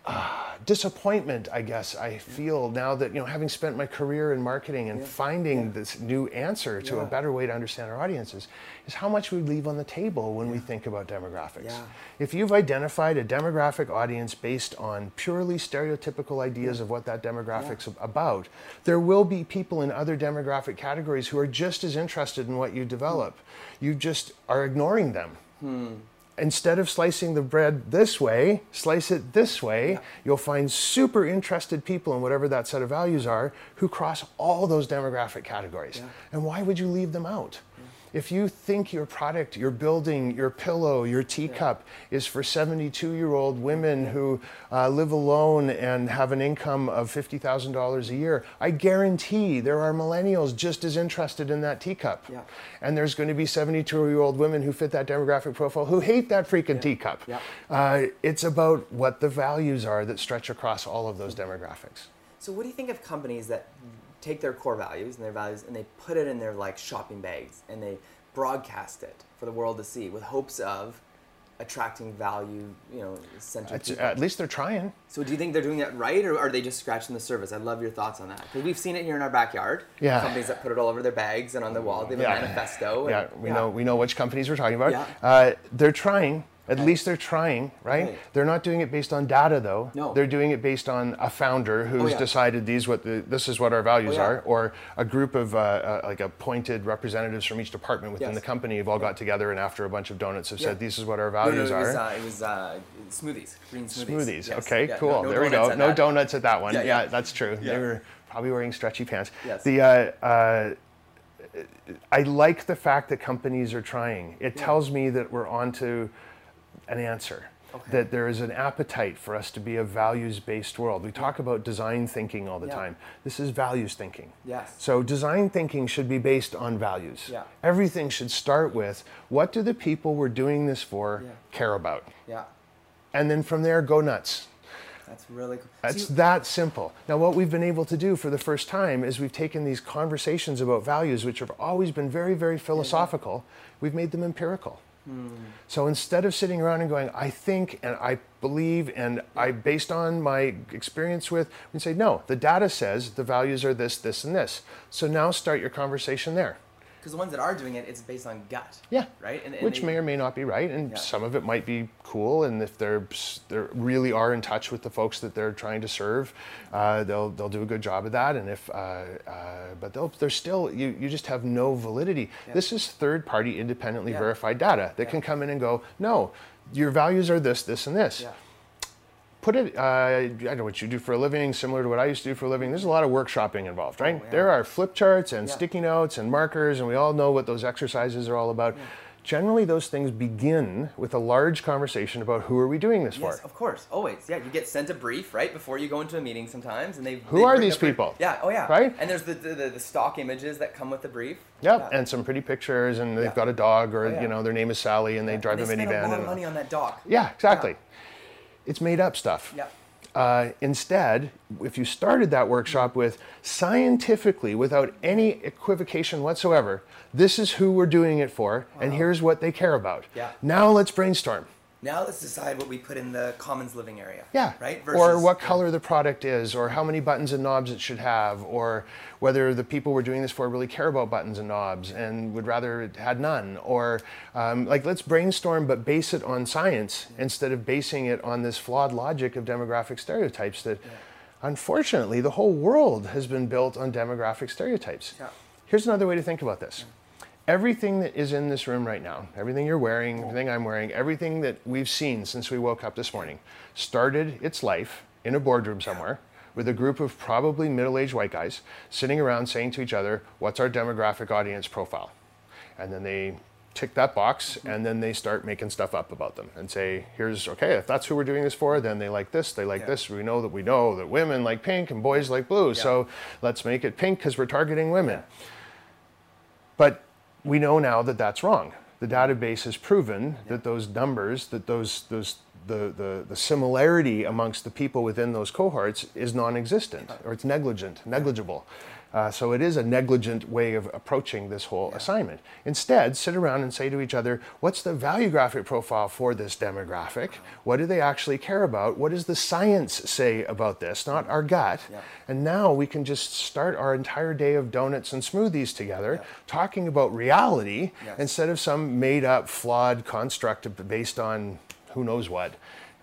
[SPEAKER 3] uh, (sighs) disappointment, I guess, I feel now that, you know, having spent my career in marketing and
[SPEAKER 2] Yeah.
[SPEAKER 3] finding
[SPEAKER 2] Yeah.
[SPEAKER 3] this new answer to
[SPEAKER 2] Yeah.
[SPEAKER 3] a better way to understand our audiences, is how much we leave on the table when we think about demographics. If you've identified a demographic audience based on purely stereotypical ideas of what that demographic's about, there will be people in other demographic categories who are just as interested in what you develop. You just are ignoring them instead of slicing the bread this way, slice it this way. You'll find super interested people in whatever that set of values are who cross all those demographic categories. And why would you leave them out? If you think your product, your building, your pillow, your teacup is for 72 year old women who uh, live alone and have an income of $50,000 a year, I guarantee there are millennials just as interested in that teacup.
[SPEAKER 2] Yeah.
[SPEAKER 3] And there's going to be 72 year old women who fit that demographic profile who hate that freaking teacup.
[SPEAKER 2] Yeah.
[SPEAKER 3] Uh, it's about what the values are that stretch across all of those demographics.
[SPEAKER 2] So what do you think of companies that take their core values and their values and they put it in their like shopping bags and they broadcast it for the world to see with hopes of attracting value, you know, centered
[SPEAKER 3] It's, at least they're trying.
[SPEAKER 2] So do you think they're doing that right, or are they just scratching the surface? I love your thoughts on that because we've seen it here in our backyard.
[SPEAKER 3] Yeah.
[SPEAKER 2] Companies that put it all over their bags and on the wall. They have
[SPEAKER 3] Yeah.
[SPEAKER 2] a manifesto.
[SPEAKER 3] Yeah,
[SPEAKER 2] and-
[SPEAKER 3] we know we know which companies we're talking about.
[SPEAKER 2] Yeah.
[SPEAKER 3] Uh, they're trying. At
[SPEAKER 2] Okay.
[SPEAKER 3] least they're trying, right?
[SPEAKER 2] Right.
[SPEAKER 3] They're not doing it based on data, though.
[SPEAKER 2] No.
[SPEAKER 3] They're doing it based on a founder who's
[SPEAKER 2] Oh, yeah.
[SPEAKER 3] decided these what the, this is what our values
[SPEAKER 2] Oh, yeah.
[SPEAKER 3] are, or a group of uh, uh, like appointed representatives from each department within
[SPEAKER 2] Yes.
[SPEAKER 3] the company have all got together and after a bunch of donuts have
[SPEAKER 2] Yeah.
[SPEAKER 3] said this is what our
[SPEAKER 2] No, no,
[SPEAKER 3] values
[SPEAKER 2] it was,
[SPEAKER 3] are.
[SPEAKER 2] uh, it was uh, smoothies, green smoothies.
[SPEAKER 3] Smoothies.
[SPEAKER 2] Yes.
[SPEAKER 3] Okay, cool.
[SPEAKER 2] no- no
[SPEAKER 3] there we go. No
[SPEAKER 2] that.
[SPEAKER 3] donuts at that one.
[SPEAKER 2] Yeah,
[SPEAKER 3] that's true. They were probably wearing stretchy pants.
[SPEAKER 2] Yes.
[SPEAKER 3] The uh, uh, I like the fact that companies are trying. It tells me that we're onto an answer. that there is an appetite for us to be a values based world. We talk about design thinking all the
[SPEAKER 2] Yeah.
[SPEAKER 3] time. This is values thinking.
[SPEAKER 2] Yes.
[SPEAKER 3] So design thinking should be based on values.
[SPEAKER 2] Yeah.
[SPEAKER 3] Everything should start with what do the people we're doing this for
[SPEAKER 2] Yeah.
[SPEAKER 3] care about?
[SPEAKER 2] Yeah.
[SPEAKER 3] And then from there, go nuts.
[SPEAKER 2] That's really cool.
[SPEAKER 3] That's
[SPEAKER 2] So you-
[SPEAKER 3] that simple. Now, what we've been able to do for the first time is we've taken these conversations about values, which have always been very, very philosophical, we've made them empirical. So instead of sitting around and going, I think and I believe and I, based on my experience with, we say, no, the data says the values are this, this, and this. So now start your conversation there.
[SPEAKER 2] Because the ones that are doing it, it's based on gut.
[SPEAKER 3] Yeah.
[SPEAKER 2] Right? And, and
[SPEAKER 3] Which
[SPEAKER 2] they-
[SPEAKER 3] may or may not be right, and
[SPEAKER 2] Yeah.
[SPEAKER 3] some of it might be cool. And if they're they really are in touch with the folks that they're trying to serve, uh, they'll they'll do a good job of that. And if uh, uh, but they'll they're still you you just have no validity. This is third party independently
[SPEAKER 2] Yeah.
[SPEAKER 3] verified data that
[SPEAKER 2] Yeah.
[SPEAKER 3] can come in and go no. Your values are this, this, and this
[SPEAKER 2] Yeah.
[SPEAKER 3] Put it, uh, I don't know what you do for a living, similar to what I used to do for a living. There's a lot of workshopping involved, right?
[SPEAKER 2] Oh, yeah.
[SPEAKER 3] There are flip charts and
[SPEAKER 2] Yeah.
[SPEAKER 3] sticky notes and markers, and we all know what those exercises are all about. Generally, those things begin with a large conversation about who are we doing this
[SPEAKER 2] Yes,
[SPEAKER 3] for?
[SPEAKER 2] of course, always. Yeah, you get sent a brief right before you go into a meeting sometimes, and they.
[SPEAKER 3] Who
[SPEAKER 2] they
[SPEAKER 3] are these people?
[SPEAKER 2] Yeah. Oh yeah.
[SPEAKER 3] Right?
[SPEAKER 2] And there's the, the the stock images that come with the brief.
[SPEAKER 3] Yep, and some pretty pictures, and they've
[SPEAKER 2] Yeah.
[SPEAKER 3] got a dog, or
[SPEAKER 2] Oh, yeah.
[SPEAKER 3] you know, their name is Sally, and they drive
[SPEAKER 2] and
[SPEAKER 3] a
[SPEAKER 2] they spend
[SPEAKER 3] minivan.
[SPEAKER 2] a lot of money on that dog.
[SPEAKER 3] yeah, exactly. It's made up stuff.
[SPEAKER 2] Yeah.
[SPEAKER 3] Uh, instead, if you started that workshop with scientifically, without any equivocation whatsoever, this is who we're doing it for, and here's what they care about.
[SPEAKER 2] Yeah.
[SPEAKER 3] Now let's brainstorm.
[SPEAKER 2] Now let's decide what we put in the commons living area.
[SPEAKER 3] Yeah.
[SPEAKER 2] Right.
[SPEAKER 3] or what color the product is, or how many buttons and knobs it should have, or whether the people we're doing this for really care about buttons and knobs and would rather it had none. Or um, like, let's brainstorm, but base it on science instead of basing it on this flawed logic of demographic stereotypes that, unfortunately, the whole world has been built on demographic stereotypes.
[SPEAKER 2] Yeah.
[SPEAKER 3] Here's another way to think about this. Everything that is in this room right now, everything you're wearing, everything I'm wearing, everything that we've seen since we woke up this morning, started its life in a boardroom somewhere with a group of probably middle aged white guys sitting around saying to each other, What's our demographic audience profile? And then they tick that box mm-hmm. and then they start making stuff up about them and say, Here's okay, if that's who we're doing this for, then they like this, they like
[SPEAKER 2] Yeah.
[SPEAKER 3] this. We know that we know that women like pink and boys like blue. So let's make it pink because we're targeting women. But we know now that that's wrong. The database has proven that those numbers, that those, those, the, the, the similarity amongst the people within those cohorts is non-existent or it's negligent, negligible. Uh, so it is a negligent way of approaching this whole assignment. Instead, sit around and say to each other, what's the value graphic profile for this demographic? What do they actually care about? What does the science say about this, not our gut?
[SPEAKER 2] Yeah.
[SPEAKER 3] And now we can just start our entire day of donuts and smoothies together, talking about reality
[SPEAKER 2] Yes.
[SPEAKER 3] instead of some made up, flawed construct based on who knows what.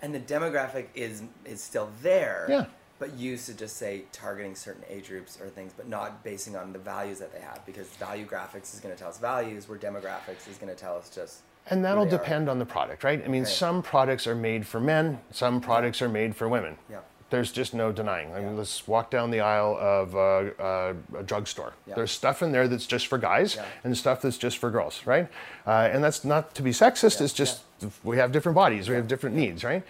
[SPEAKER 2] And the demographic is is still there.
[SPEAKER 3] Yeah.
[SPEAKER 2] But used to just say targeting certain age groups or things, but not basing on the values that they have, because value graphics is going to tell us values, where demographics is going to tell us just.
[SPEAKER 3] And that'll
[SPEAKER 2] they are.
[SPEAKER 3] depend on the product, right? I mean,
[SPEAKER 2] Okay.
[SPEAKER 3] some products are made for men, some products are made for women.
[SPEAKER 2] Yeah.
[SPEAKER 3] There's just no denying. I mean,
[SPEAKER 2] Yeah.
[SPEAKER 3] let's walk down the aisle of uh, uh, a drugstore.
[SPEAKER 2] Yeah.
[SPEAKER 3] There's stuff in there that's just for guys
[SPEAKER 2] Yeah.
[SPEAKER 3] and stuff that's just for girls, right? Uh, and that's not to be sexist, it's just we have different bodies, we have different needs, right?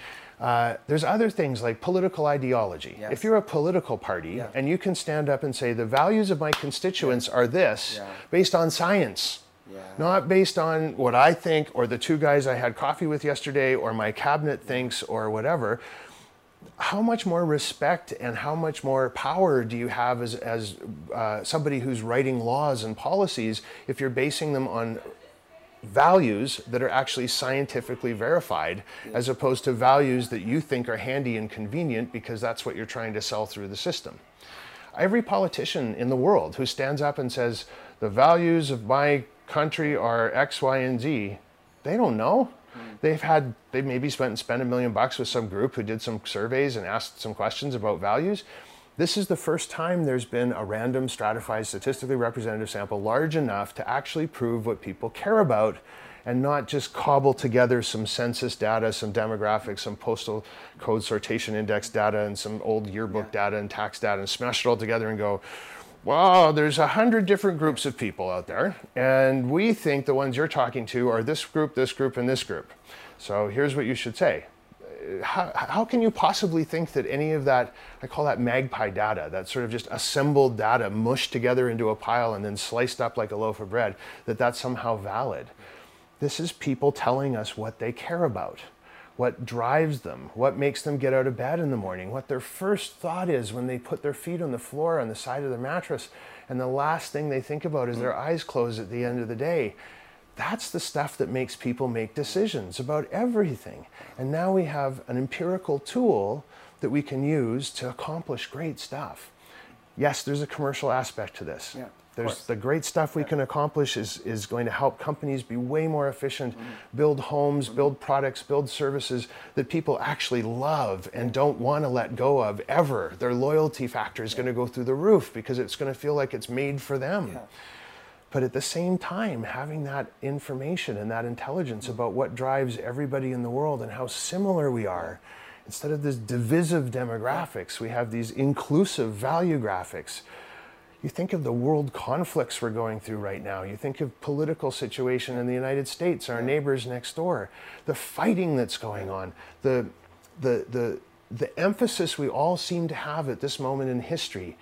[SPEAKER 3] Uh, there's other things like political ideology.
[SPEAKER 2] Yes.
[SPEAKER 3] If you're a political party
[SPEAKER 2] Yeah.
[SPEAKER 3] and you can stand up and say, the values of my constituents are this
[SPEAKER 2] Yeah.
[SPEAKER 3] based on science,
[SPEAKER 2] Yeah.
[SPEAKER 3] not based on what I think or the two guys I had coffee with yesterday or my cabinet thinks or whatever. How much more respect and how much more power do you have as, as uh, somebody who's writing laws and policies if you're basing them on values that are actually scientifically verified as opposed to values that you think are handy and convenient because that's what you're trying to sell through the system? Every politician in the world who stands up and says, the values of my country are X, Y, and Z, they don't know. Hmm. They've had, they maybe spent spent a million bucks with some group who did some surveys and asked some questions about values. This is the first time there's been a random stratified statistically representative sample large enough to actually prove what people care about and not just cobble together some census data, some demographics, some postal code sortation index data, and some old yearbook data and tax data and smash it all together and go, wow, there's a hundred different groups of people out there, and we think the ones you're talking to are this group, this group, and this group. So here's what you should say. How, how can you possibly think that any of that, I call that magpie data, that sort of just assembled data mushed together into a pile and then sliced up like a loaf of bread, that that's somehow valid? This is people telling us what they care about, what drives them, what makes them get out of bed in the morning, what their first thought is when they put their feet on the floor on the side of the mattress, and the last thing they think about is their eyes closed at the end of the day. That's the stuff that makes people make decisions about everything. And now we have an empirical tool that we can use to accomplish great stuff. Yes, there's a commercial aspect to this.
[SPEAKER 2] Yeah,
[SPEAKER 3] there's the great stuff we can accomplish is, is going to help companies be way more efficient, mm-hmm. build homes, mm-hmm. build products, build services that people actually love and don't want to let go of ever. Their loyalty factor is going to go through the roof because it's going to feel like it's made for them. But at the same time, having that information and that intelligence about what drives everybody in the world and how similar we are, instead of this divisive demographics, we have these inclusive value graphics. You think of the world conflicts we're going through right now. You think of political situation in the United States, our neighbors next door, the fighting that's going on, the, the, the, the emphasis we all seem to have at this moment in history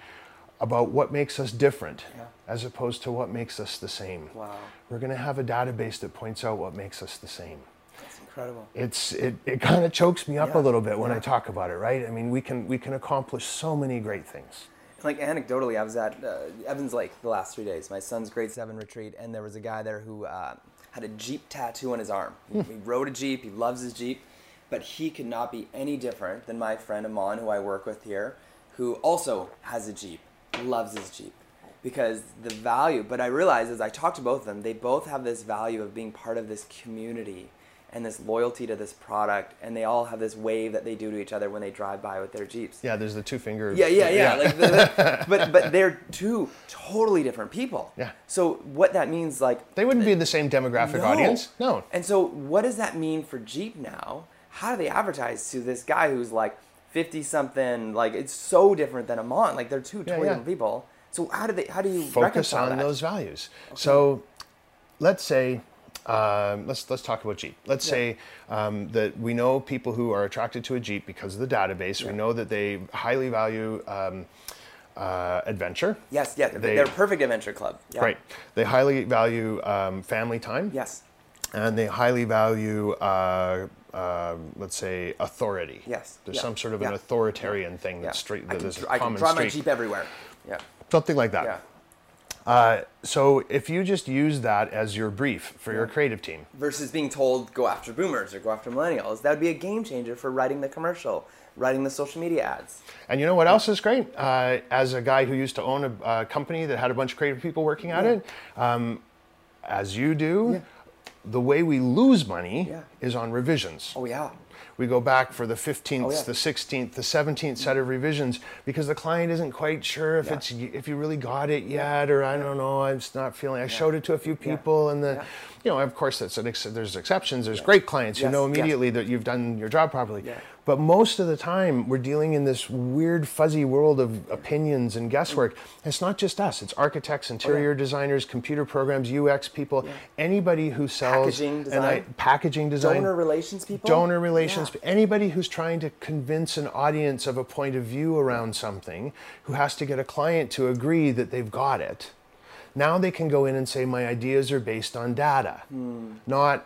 [SPEAKER 3] about what makes us different
[SPEAKER 2] Yeah.
[SPEAKER 3] As opposed to what makes us the same.
[SPEAKER 2] Wow.
[SPEAKER 3] We're going to have a database that points out what makes us the same.
[SPEAKER 2] That's incredible.
[SPEAKER 3] It's it, it kind of chokes me up
[SPEAKER 2] Yeah,
[SPEAKER 3] a little bit when I talk about it, right? I mean, we can we can accomplish so many great things.
[SPEAKER 2] Like anecdotally, I was at uh, Evans Lake the last three days, my son's grade seven retreat, and there was a guy there who uh, had a Jeep tattoo on his arm. He, (laughs) he rode a Jeep, he loves his Jeep, but he could not be any different than my friend Amon, who I work with here, who also has a Jeep, loves his Jeep. Because the value, but I realized as I talked to both of them, they both have this value of being part of this community and this loyalty to this product, and they all have this wave that they do to each other when they drive by with their Jeeps.
[SPEAKER 3] Yeah, there's the two finger.
[SPEAKER 2] Yeah, yeah, yeah. Like the, the- (laughs) but but they're two totally different people.
[SPEAKER 3] Yeah.
[SPEAKER 2] So what that means, like,
[SPEAKER 3] they wouldn't be the same demographic
[SPEAKER 2] no.
[SPEAKER 3] audience. No.
[SPEAKER 2] And so what does that mean for Jeep now? How do they advertise to this guy who's like fifty something? Like it's so different than Amon. Like they're two
[SPEAKER 3] Yeah,
[SPEAKER 2] totally
[SPEAKER 3] yeah.
[SPEAKER 2] different people. So how do they? How do you
[SPEAKER 3] Focus on
[SPEAKER 2] that?
[SPEAKER 3] those values. So, let's say. Um, let's let's talk about Jeep. Let's
[SPEAKER 2] Yeah.
[SPEAKER 3] say um, that we know people who are attracted to a Jeep because of the database. We know that they highly value um, uh, adventure.
[SPEAKER 2] Yes, yes,
[SPEAKER 3] They-
[SPEAKER 2] are a perfect adventure club. Yeah.
[SPEAKER 3] Right. They highly value um, family time.
[SPEAKER 2] Yes.
[SPEAKER 3] and they highly value, uh, uh, let's say, authority.
[SPEAKER 2] Yes.
[SPEAKER 3] There's
[SPEAKER 2] Yeah.
[SPEAKER 3] some sort of an authoritarian thing
[SPEAKER 2] Yeah.
[SPEAKER 3] that's straight.
[SPEAKER 2] I
[SPEAKER 3] That
[SPEAKER 2] can,
[SPEAKER 3] is a
[SPEAKER 2] I can drive my. Jeep everywhere. Yeah.
[SPEAKER 3] Something like that.
[SPEAKER 2] Yeah.
[SPEAKER 3] Uh, so if you just use that as your brief for your creative team,
[SPEAKER 2] versus being told go after boomers or go after millennials. That would be a game changer for writing the commercial, writing the social media ads.
[SPEAKER 3] and you know what else is great? Uh, as a guy who used to own a, uh company that had a bunch of creative people working at
[SPEAKER 2] Yeah.
[SPEAKER 3] it, um, as you do, the way we lose money
[SPEAKER 2] Yeah.
[SPEAKER 3] is on revisions.
[SPEAKER 2] Oh yeah.
[SPEAKER 3] We go back for the 15th,
[SPEAKER 2] Oh, yeah.
[SPEAKER 3] the 16th, the 17th set of revisions because the client isn't quite sure if
[SPEAKER 2] Yeah.
[SPEAKER 3] it's if you really got it yet or I don't know. I'm just not feeling. I showed it to a few people and the, you know, of course that's an ex- there's exceptions. There's great clients who
[SPEAKER 2] Yes,
[SPEAKER 3] know
[SPEAKER 2] yes.
[SPEAKER 3] immediately that you've done your job properly.
[SPEAKER 2] Yeah.
[SPEAKER 3] But most of the time we're dealing in this weird fuzzy world of opinions and guesswork. It's not just us. It's architects, oh, interior designers, computer programs, UX people, anybody who sells
[SPEAKER 2] Packaging
[SPEAKER 3] and I,
[SPEAKER 2] design.
[SPEAKER 3] packaging design
[SPEAKER 2] Donor relations people.
[SPEAKER 3] donor relations
[SPEAKER 2] Yeah.
[SPEAKER 3] anybody who's trying to convince an audience of a point of view around something who has to get a client to agree that they've got it now they can go in and say my ideas are based on data hmm. not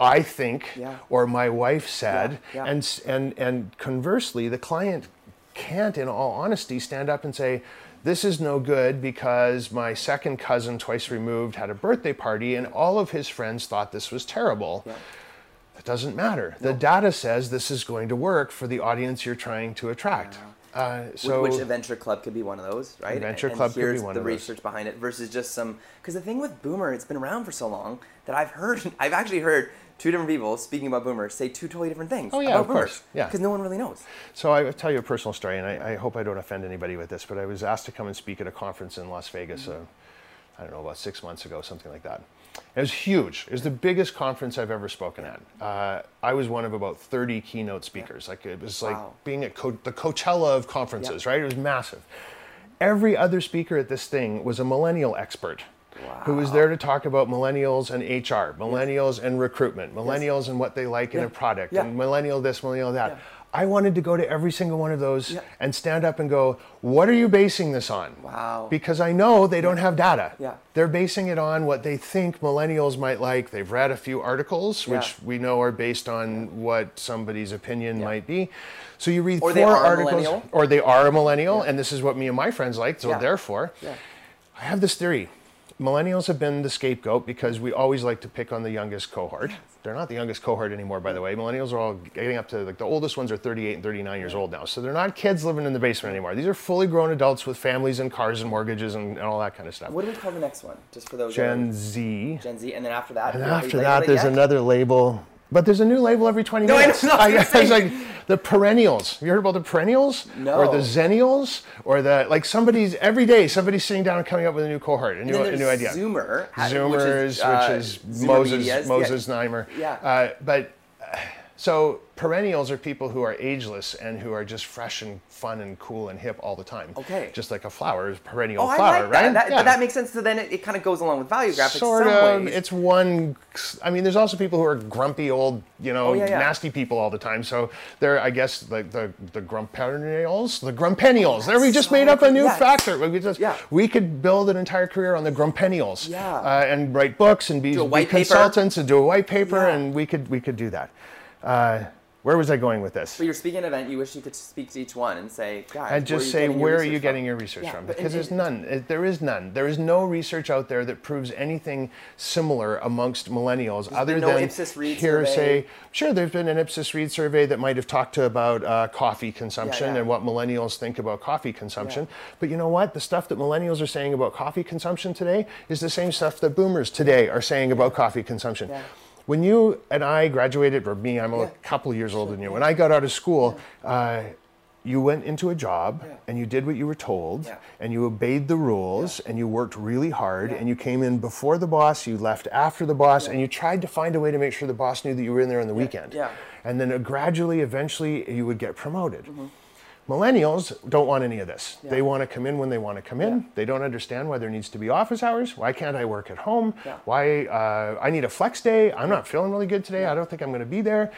[SPEAKER 3] i think.
[SPEAKER 2] Yeah.
[SPEAKER 3] or my wife said
[SPEAKER 2] Yeah, yeah.
[SPEAKER 3] and and and conversely the client can't in all honesty stand up and say this is no good because my second cousin twice removed had a birthday party and all of his friends thought this was terrible
[SPEAKER 2] Yeah.
[SPEAKER 3] it doesn't matter. The data says this is going to work for the audience you're trying to attract. Uh, so
[SPEAKER 2] which Adventure Club could be one of those, right?
[SPEAKER 3] Adventure
[SPEAKER 2] and,
[SPEAKER 3] Club could be
[SPEAKER 2] here's
[SPEAKER 3] one
[SPEAKER 2] the
[SPEAKER 3] of those.
[SPEAKER 2] research behind it versus just some. Because the thing with Boomer, it's been around for so long that I've heard, (laughs) I've actually heard two different people speaking about boomers say two totally different things.
[SPEAKER 3] Oh, yeah,
[SPEAKER 2] about
[SPEAKER 3] of course. Yeah.
[SPEAKER 2] Because no one really knows.
[SPEAKER 3] So I will tell you a personal story, and I, I hope I don't offend anybody with this, but I was asked to come and speak at a conference in Las Vegas. Uh, I don't know about six months ago, something like that. It was huge. It was the biggest conference I've ever spoken at. Uh, I was one of about 30 keynote speakers. Like it was like
[SPEAKER 2] Wow.
[SPEAKER 3] being at Co- the Coachella of conferences, right? It was massive. Every other speaker at this thing was a millennial expert. Who was there to talk about millennials and HR, millennials and recruitment, millennials and what they like in a product,
[SPEAKER 2] Yeah.
[SPEAKER 3] and millennial this, millennial that.
[SPEAKER 2] Yeah.
[SPEAKER 3] I wanted to go to every single one of those
[SPEAKER 2] Yeah.
[SPEAKER 3] and stand up and go, what are you basing this on?
[SPEAKER 2] Wow.
[SPEAKER 3] Because I know they don't have data.
[SPEAKER 2] Yeah.
[SPEAKER 3] They're basing it on what they think millennials might like. They've read a few articles,
[SPEAKER 2] Yeah.
[SPEAKER 3] which we know are based on what somebody's opinion might be. So you read
[SPEAKER 2] Or
[SPEAKER 3] four
[SPEAKER 2] they are a
[SPEAKER 3] articles, or they are a millennial, and this is what me and my friends like. So
[SPEAKER 2] Yeah.
[SPEAKER 3] therefore,
[SPEAKER 2] Yeah.
[SPEAKER 3] I have this theory. Millennials have been the scapegoat because we always like to pick on the youngest cohort. They're not the youngest cohort anymore, by the way. Millennials are all getting up to like the oldest ones are 38 and 39 years old now. So they're not kids living in the basement anymore. These are fully grown adults with families and cars and mortgages and, and all that kind of stuff.
[SPEAKER 2] What do we call the next one? Just for those.
[SPEAKER 3] Gen Z.
[SPEAKER 2] Gen Z, and then after that.
[SPEAKER 3] And after that, there's
[SPEAKER 2] yet?
[SPEAKER 3] another label. But there's a new label every 20
[SPEAKER 2] No, I know,
[SPEAKER 3] minutes.
[SPEAKER 2] I was gonna
[SPEAKER 3] it's (laughs) like the perennials. Have you heard about the perennials? Or the zennials? Or the, like somebody's, every day, somebody's sitting down and coming up with a new cohort, a
[SPEAKER 2] And
[SPEAKER 3] new, a new idea.
[SPEAKER 2] Zoomer, ha-
[SPEAKER 3] Zoomers,
[SPEAKER 2] uh,
[SPEAKER 3] which is
[SPEAKER 2] Zoomer
[SPEAKER 3] Moses,
[SPEAKER 2] Medias.
[SPEAKER 3] Moses Neimer.
[SPEAKER 2] Yeah.
[SPEAKER 3] Uh, but uh, so perennials are people who are ageless and who are just fresh and fun and cool and hip all the time.
[SPEAKER 2] Okay.
[SPEAKER 3] Just like a flower is perennial
[SPEAKER 2] Oh, I
[SPEAKER 3] flower,
[SPEAKER 2] like
[SPEAKER 3] right?
[SPEAKER 2] that. that
[SPEAKER 3] Yeah.
[SPEAKER 2] But that makes sense. So then it, it kind of goes along with value graphics.
[SPEAKER 3] Sort of.
[SPEAKER 2] ways.
[SPEAKER 3] It's one. I mean, there's also people who are grumpy old, you know,
[SPEAKER 2] Oh, yeah, yeah.
[SPEAKER 3] nasty people all the time. So they're, I guess, like the the grumpennials, the grumpennials. There, we just
[SPEAKER 2] so
[SPEAKER 3] made up a new
[SPEAKER 2] yes.
[SPEAKER 3] factor. We could just,
[SPEAKER 2] Yeah.
[SPEAKER 3] we could build an entire career on the grumpennials.
[SPEAKER 2] Yeah.
[SPEAKER 3] Uh, and write books and be, be
[SPEAKER 2] paper.
[SPEAKER 3] consultants and do a white paper, and we could we could do that. Uh, where was I going with this?
[SPEAKER 2] So you're speaking an event. You wish you could speak to each one and say, guys,
[SPEAKER 3] and just say, where are you
[SPEAKER 2] from?"
[SPEAKER 3] getting your research
[SPEAKER 2] Yeah,
[SPEAKER 3] from? Because
[SPEAKER 2] and-
[SPEAKER 3] there's
[SPEAKER 2] and-
[SPEAKER 3] none. It- There is none. There is no research out there that proves anything similar amongst millennials other
[SPEAKER 2] been no
[SPEAKER 3] than
[SPEAKER 2] Ipsos Reid
[SPEAKER 3] hearsay.
[SPEAKER 2] survey.
[SPEAKER 3] Sure, there's been an Ipsos Reid survey that might have talked to about uh, coffee consumption
[SPEAKER 2] yeah.
[SPEAKER 3] and what millennials think about coffee consumption. But you know what? The stuff that millennials are saying about coffee consumption today is the same stuff that boomers today are saying about coffee consumption.
[SPEAKER 2] Yeah.
[SPEAKER 3] When you and I graduated, or me, I'm a
[SPEAKER 2] Yeah.
[SPEAKER 3] couple years older than you. When I got out of school, uh, you went into a job
[SPEAKER 2] Yeah.
[SPEAKER 3] and you did what you were told
[SPEAKER 2] Yeah.
[SPEAKER 3] and you obeyed the rules and you worked really hard
[SPEAKER 2] Yeah.
[SPEAKER 3] and you came in before the boss, you left after the boss, and you tried to find a way to make sure the boss knew that you were in there on the weekend.
[SPEAKER 2] yeah.
[SPEAKER 3] And then uh, gradually, eventually, you would get promoted.
[SPEAKER 2] Mm-hmm.
[SPEAKER 3] Millennials don't want any of this. They want to come in when they want to come in.
[SPEAKER 2] Yeah.
[SPEAKER 3] They don't understand why there needs to be office hours. Why can't I work at home?
[SPEAKER 2] Yeah.
[SPEAKER 3] Why uh, I need a flex day? I'm not feeling really good today. I don't think I'm going to be there.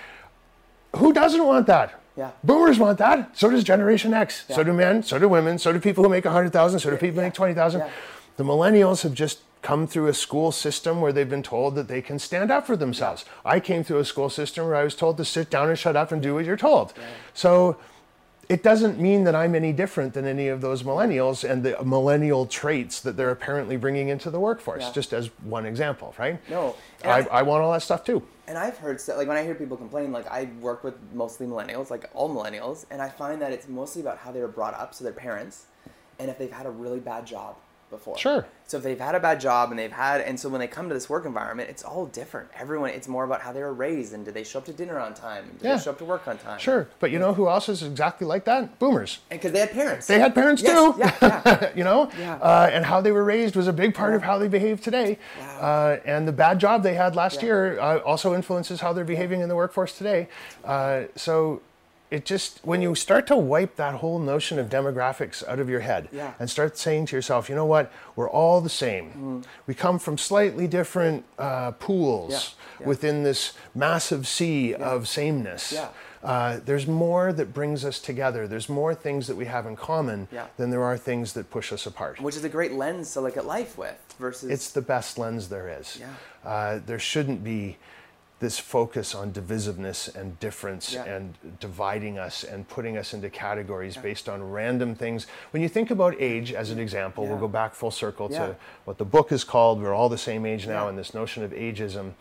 [SPEAKER 3] Who doesn't want that?
[SPEAKER 2] Yeah.
[SPEAKER 3] Boomers want that. So does Generation X. So do men. So do women. So do people who make 100,000. So do people who make 20,000.
[SPEAKER 2] Yeah.
[SPEAKER 3] The millennials have just come through a school system where they've been told that they can stand up for themselves. I came through a school system where I was told to sit down and shut up and do what you're told. So it doesn't mean that I'm any different than any of those millennials and the millennial traits that they're apparently bringing into the workforce,
[SPEAKER 2] Yeah.
[SPEAKER 3] just as one example, right?
[SPEAKER 2] No.
[SPEAKER 3] I,
[SPEAKER 2] I-
[SPEAKER 3] I want all that stuff too.
[SPEAKER 2] And I've heard so, like when I hear people complain, like I work with mostly millennials, like all millennials, and I find that it's mostly about how they were brought up, so their parents, and if they've had a really bad job before.
[SPEAKER 3] Sure.
[SPEAKER 2] So if they've had a bad job and they've had, and so when they come to this work environment, it's all different. Everyone, it's more about how they were raised and did they show up to dinner on time? And did
[SPEAKER 3] Yeah.
[SPEAKER 2] they show up to work on time?
[SPEAKER 3] Sure. But you know who else is exactly like that? Boomers.
[SPEAKER 2] And because they had parents.
[SPEAKER 3] They had parents
[SPEAKER 2] Yes,
[SPEAKER 3] too.
[SPEAKER 2] Yeah, yeah. (laughs)
[SPEAKER 3] you know,
[SPEAKER 2] Yeah.
[SPEAKER 3] uh, and how they were raised was a big part of how they behave today.
[SPEAKER 2] Wow.
[SPEAKER 3] Uh, and the bad job they had last
[SPEAKER 2] Yeah.
[SPEAKER 3] year uh, also influences how they're behaving in the workforce today. Uh, so it just when you start to wipe that whole notion of demographics out of your head
[SPEAKER 2] Yeah.
[SPEAKER 3] and start saying to yourself, you know what, we're all the same. We come from slightly different uh, pools
[SPEAKER 2] Yeah. Yeah.
[SPEAKER 3] within this massive sea of sameness.
[SPEAKER 2] Yeah.
[SPEAKER 3] Uh, there's more that brings us together. There's more things that we have in common
[SPEAKER 2] Yeah.
[SPEAKER 3] than there are things that push us apart.
[SPEAKER 2] Which is a great lens to look at life with versus.
[SPEAKER 3] It's the best lens there is.
[SPEAKER 2] Yeah.
[SPEAKER 3] Uh, there shouldn't be this focus on divisiveness and difference
[SPEAKER 2] Yeah.
[SPEAKER 3] and dividing us and putting us into categories based on random things. When you think about age as an example, we'll go back full circle
[SPEAKER 2] Yeah.
[SPEAKER 3] to what the book is called. We're all the same age now,
[SPEAKER 2] Yeah.
[SPEAKER 3] and this notion of ageism.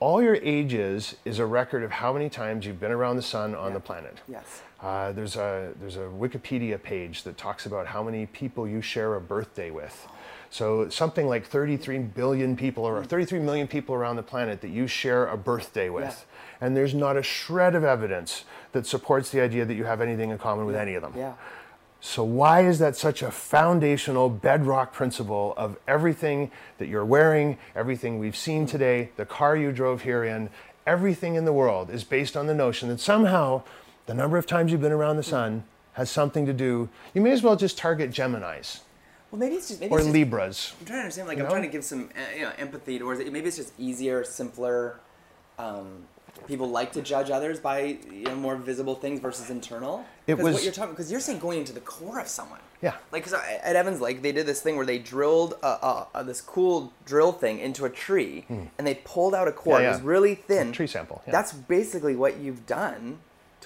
[SPEAKER 3] All your age is is a record of how many times you've been around the sun on the planet.
[SPEAKER 2] yes.
[SPEAKER 3] Uh, there's a there's a Wikipedia page that talks about how many people you share a birthday with. So something like 33 billion people or 33 million people around the planet that you share a birthday with. And there's not a shred of evidence that supports the idea that you have anything in common with any of them.
[SPEAKER 2] Yeah.
[SPEAKER 3] So why is that such a foundational bedrock principle of everything that you're wearing, everything we've seen today, the car you drove here in, everything in the world is based on the notion that somehow the number of times you've been around the sun has something to do. You may as well just target Geminis.
[SPEAKER 2] Well, maybe it's just maybe
[SPEAKER 3] or
[SPEAKER 2] it's just,
[SPEAKER 3] Libras.
[SPEAKER 2] I'm trying to understand. Like,
[SPEAKER 3] You
[SPEAKER 2] I'm
[SPEAKER 3] know?
[SPEAKER 2] trying to give some uh, you know empathy towards it. Maybe it's just easier, simpler. Um, people like to judge others by you know more visible things versus internal.
[SPEAKER 3] It
[SPEAKER 2] Because what
[SPEAKER 3] was-
[SPEAKER 2] you're talking because you're saying going into the core of someone.
[SPEAKER 3] Yeah.
[SPEAKER 2] Like, because at Evans Lake, they did this thing where they drilled a, a, a, this cool drill thing into a tree, and they pulled out a core.
[SPEAKER 3] Hmm. Yeah,
[SPEAKER 2] It was really thin.
[SPEAKER 3] Tree sample, yeah.
[SPEAKER 2] That's basically what you've done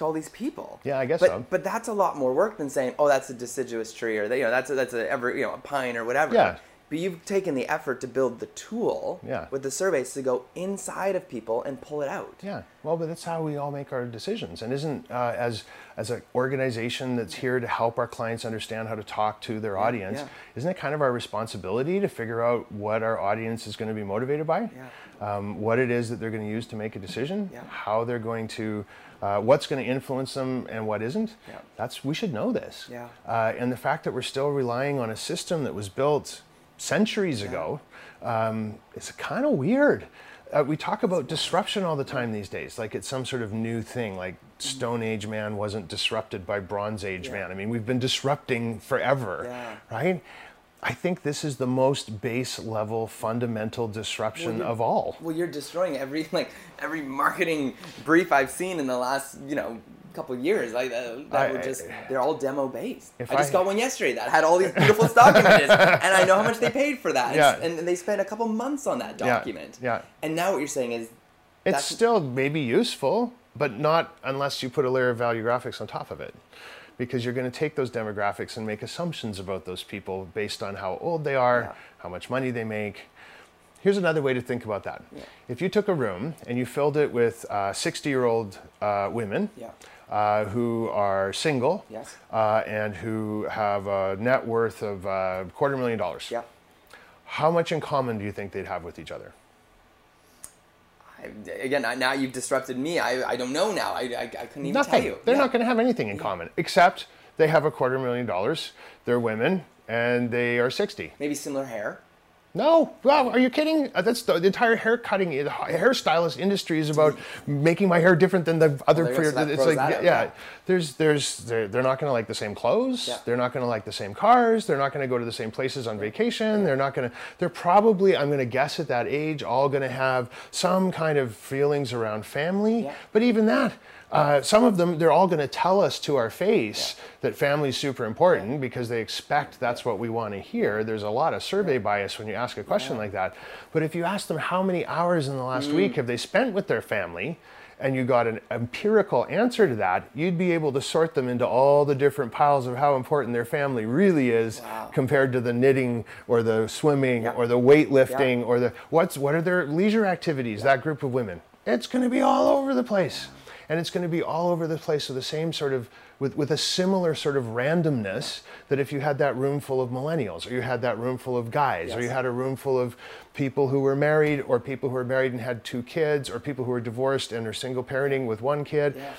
[SPEAKER 2] to all these people.
[SPEAKER 3] Yeah, I guess
[SPEAKER 2] but,
[SPEAKER 3] so.
[SPEAKER 2] But that's a lot more work than saying, "Oh, that's a deciduous tree," or that you know, that's a, that's a ever you know a pine or whatever.
[SPEAKER 3] Yeah.
[SPEAKER 2] But you've taken the effort to build the tool
[SPEAKER 3] Yeah.
[SPEAKER 2] with the surveys to go inside of people and pull it out.
[SPEAKER 3] Yeah, well, but that's how we all make our decisions. And isn't uh, as as an organization that's here to help our clients understand how to talk to their audience,
[SPEAKER 2] yeah.
[SPEAKER 3] isn't it kind of our responsibility to figure out what our audience is going to be motivated by?
[SPEAKER 2] Yeah.
[SPEAKER 3] Um, what it is that they're going to use to make a decision,
[SPEAKER 2] Yeah.
[SPEAKER 3] how they're going to, uh, what's going to influence them and what isn't.
[SPEAKER 2] Yeah.
[SPEAKER 3] That's we should know this.
[SPEAKER 2] Yeah.
[SPEAKER 3] Uh, and the fact that we're still relying on a system that was built centuries ago um, is kind of weird. Uh, we talk about disruption all the time these days, like it's some sort of new thing. Like Stone Age man wasn't disrupted by Bronze Age
[SPEAKER 2] Yeah.
[SPEAKER 3] man. I mean, we've been disrupting forever,
[SPEAKER 2] Yeah.
[SPEAKER 3] right? I think this is the most base level, fundamental disruption
[SPEAKER 2] you're-
[SPEAKER 3] of all.
[SPEAKER 2] Well, you're destroying every (laughs) like every marketing brief I've seen in the last you know couple years. Like uh, that
[SPEAKER 3] I-
[SPEAKER 2] were just they're all demo based. I just
[SPEAKER 3] I-
[SPEAKER 2] got one yesterday that had all these beautiful stock (laughs) images, and I know how much they paid for that.
[SPEAKER 3] Yeah.
[SPEAKER 2] And, and they spent a couple months on that document.
[SPEAKER 3] yeah.
[SPEAKER 2] And now what you're saying is
[SPEAKER 3] It's still maybe useful, but not unless you put a layer of value graphics on top of it. Because you're going to take those demographics and make assumptions about those people based on how old they are,
[SPEAKER 2] Yeah.
[SPEAKER 3] how much money they make. Here's another way to think about that. If you took a room and you filled it with 60 year old uh, women
[SPEAKER 2] Yeah.
[SPEAKER 3] uh, who are single
[SPEAKER 2] Yes.
[SPEAKER 3] uh, and who have a net worth of uh, quarter million dollars,
[SPEAKER 2] yeah.
[SPEAKER 3] how much in common do you think they'd have with each other?
[SPEAKER 2] Again, I- now you've disrupted me. I, I don't know now. I, I, I couldn't even
[SPEAKER 3] Nothing.
[SPEAKER 2] tell you.
[SPEAKER 3] They're
[SPEAKER 2] Yeah.
[SPEAKER 3] not going to have anything in common except they have a quarter million dollars. They're women and they are 60.
[SPEAKER 2] Maybe similar hair.
[SPEAKER 3] No, wow, are you kidding? Uh, That's the, the entire hair cutting, the hairstylist industry is about making my hair different than the other.
[SPEAKER 2] go, so
[SPEAKER 3] it's like, yeah,
[SPEAKER 2] yeah.
[SPEAKER 3] there's, there's, they're, they're not going to like the same clothes.
[SPEAKER 2] Yeah.
[SPEAKER 3] They're not going to like the same cars. They're not going to go to the same places on vacation. They're not going to. They're probably, I'm going to guess, at that age, all going to have some kind of feelings around family.
[SPEAKER 2] Yeah.
[SPEAKER 3] But even that, uh, some of them, they're all going to tell us to our face that family is super important because they expect that's what we want to hear. There's a lot of survey bias when you ask a question like that. But if you ask them how many hours in the last
[SPEAKER 2] Mm.
[SPEAKER 3] week have they spent with their family, and you got an empirical answer to that, you'd be able to sort them into all the different piles of how important their family really is
[SPEAKER 2] Wow.
[SPEAKER 3] compared to the knitting or the swimming
[SPEAKER 2] Yeah.
[SPEAKER 3] or the weightlifting or the what's what are their leisure activities that group of women it's going to be all over the place and it's going to be all over the place with the same sort of with, with a similar sort of randomness that if you had that room full of millennials or you had that room full of guys or you had a room full of people who were married or people who were married and had two kids or people who were divorced and are single parenting with one kid
[SPEAKER 2] Yeah.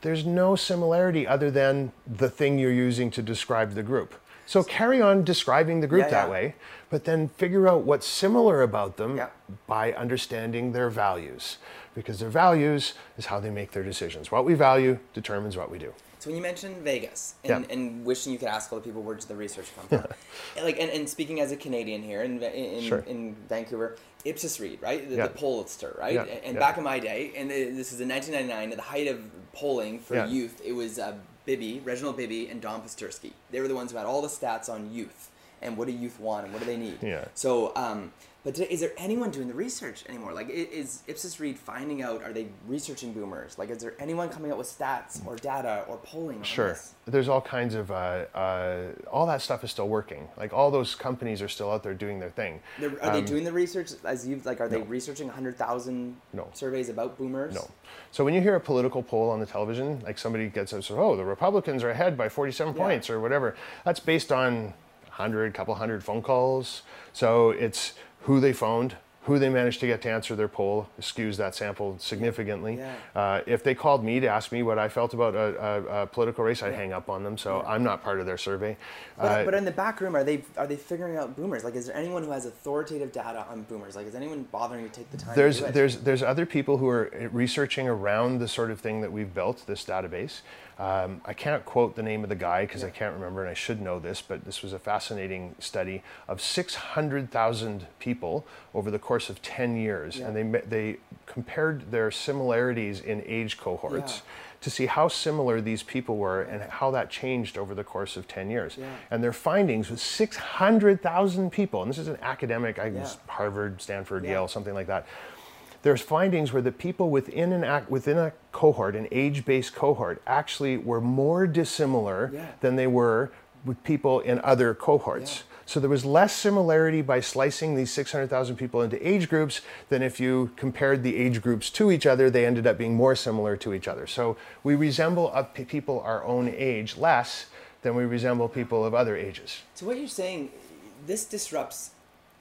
[SPEAKER 3] there's no similarity other than the thing you're using to describe the group. So carry on describing the group
[SPEAKER 2] Yeah,
[SPEAKER 3] that
[SPEAKER 2] yeah.
[SPEAKER 3] way, but then figure out what's similar about them
[SPEAKER 2] Yeah.
[SPEAKER 3] by understanding their values. Because their values is how they make their decisions. What we value determines what we do.
[SPEAKER 2] So when you mentioned Vegas and,
[SPEAKER 3] Yeah.
[SPEAKER 2] and wishing you could ask all the people where did the research come from, and like and, and speaking as a Canadian here in in,
[SPEAKER 3] Sure.
[SPEAKER 2] in Vancouver, Ipsos Reid, right, the,
[SPEAKER 3] Yeah.
[SPEAKER 2] the pollster, right,
[SPEAKER 3] Yeah,
[SPEAKER 2] and,
[SPEAKER 3] yeah.
[SPEAKER 2] back in my day, and this is in 1999, at the height of polling for
[SPEAKER 3] Yeah.
[SPEAKER 2] youth, it was uh, Bibby, Reginald Bibby, and Don Posterski. They were the ones who had all the stats on youth and what do youth want and what do they need.
[SPEAKER 3] Yeah.
[SPEAKER 2] So, um, but today, is there anyone doing the research anymore? Like, is Ipsos Reid finding out? Are they researching boomers? Like, is there anyone coming out with stats or data or polling?
[SPEAKER 3] Sure.
[SPEAKER 2] this?
[SPEAKER 3] There's all kinds of, uh, uh, all that stuff is still working. Like all those companies are still out there doing their thing.
[SPEAKER 2] They're, are they
[SPEAKER 3] Um,
[SPEAKER 2] doing the research as you like? Are they
[SPEAKER 3] no.
[SPEAKER 2] researching hundred thousand
[SPEAKER 3] No.
[SPEAKER 2] surveys about boomers?
[SPEAKER 3] No. So when you hear a political poll on the television, like somebody gets up, says, "Oh, the Republicans are ahead by 47
[SPEAKER 2] Yeah.
[SPEAKER 3] points" or whatever, that's based on hundred, couple hundred phone calls. So it's who they phoned, who they managed to get to answer their poll skews that sample significantly.
[SPEAKER 2] Yeah.
[SPEAKER 3] Uh, if they called me to ask me what I felt about a, a, a political race, I'd hang up on them. So I'm not part of their survey.
[SPEAKER 2] But,
[SPEAKER 3] Uh,
[SPEAKER 2] but in the back room, are they are they figuring out boomers? Like, is there anyone who has authoritative data on boomers? Like, is anyone bothering to take the time?
[SPEAKER 3] there's
[SPEAKER 2] to do it?
[SPEAKER 3] there's there's other people who are researching around the sort of thing that we've built this database Um, I can't quote the name of the guy because I can't remember, and I should know this, but this was a fascinating study of 600,000 people over the course of 10 years, and they they compared their similarities in age cohorts
[SPEAKER 2] Yeah.
[SPEAKER 3] to see how similar these people were and how that changed over the course of 10 years.
[SPEAKER 2] Yeah.
[SPEAKER 3] And their findings with 600,000 people, and this is an academic, I
[SPEAKER 2] Yeah.
[SPEAKER 3] Harvard, Stanford,
[SPEAKER 2] Yeah.
[SPEAKER 3] Yale, something like that. There's findings where the people within an act, within a cohort, an age-based cohort, actually were more dissimilar
[SPEAKER 2] Yeah.
[SPEAKER 3] than they were with people in other cohorts.
[SPEAKER 2] Yeah.
[SPEAKER 3] So there was less similarity by slicing these 600,000 people into age groups than if you compared the age groups to each other, they ended up being more similar to each other. So we resemble people our own age less than we resemble people of other ages.
[SPEAKER 2] So what you're saying, this disrupts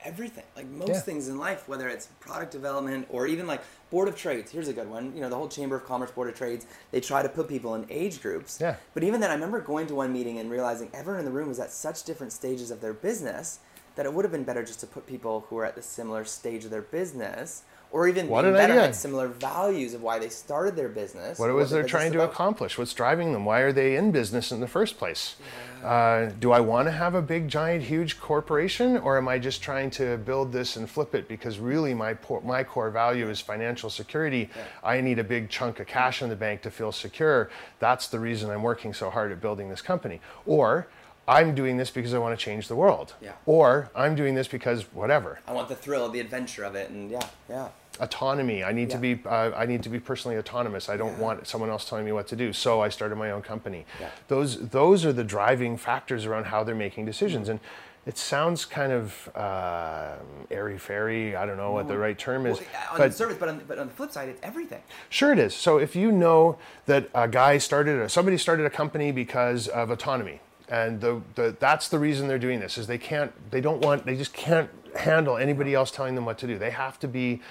[SPEAKER 2] everything. Like most
[SPEAKER 3] Yeah.
[SPEAKER 2] things in life, whether it's product development or even like board of trades. Here's a good one. You know, the whole Chamber of Commerce board of trades. They try to put people in age groups.
[SPEAKER 3] Yeah.
[SPEAKER 2] But even then, I remember going to one meeting and realizing everyone in the room was at such different stages of their business that it would have been better just to put people who are at the similar stage of their business. Or even
[SPEAKER 3] What
[SPEAKER 2] being better had similar values of why they started their business.
[SPEAKER 3] What
[SPEAKER 2] or
[SPEAKER 3] was they're trying
[SPEAKER 2] is
[SPEAKER 3] to
[SPEAKER 2] about.
[SPEAKER 3] accomplish? What's driving them? Why are they in business in the first place? Uh, do I want to have a big, giant, huge corporation, or am I just trying to build this and flip it because really my my core value is financial security? I need a big chunk of cash in the bank to feel secure. That's the reason I'm working so hard at building this company. Or I'm doing this because I want to change the world.
[SPEAKER 2] Yeah.
[SPEAKER 3] Or I'm doing this because whatever
[SPEAKER 2] I want the thrill, the adventure of it, and yeah, yeah.
[SPEAKER 3] Autonomy. I need to be uh, I need to be personally autonomous. I don't
[SPEAKER 2] Yeah.
[SPEAKER 3] want someone else telling me what to do. So I started my own company.
[SPEAKER 2] Yeah.
[SPEAKER 3] Those those are the driving factors around how they're making decisions. And it sounds kind of uh, airy fairy. I don't know what the right term is.
[SPEAKER 2] Well, on
[SPEAKER 3] but
[SPEAKER 2] the surface, but on, but on the flip side, it's everything.
[SPEAKER 3] Sure, it is. So if you know that a guy started, a, somebody started a company because of autonomy, and the, the, that's the reason they're doing this is they can't, they don't want, they just can't handle anybody else telling them what to do. They have to be.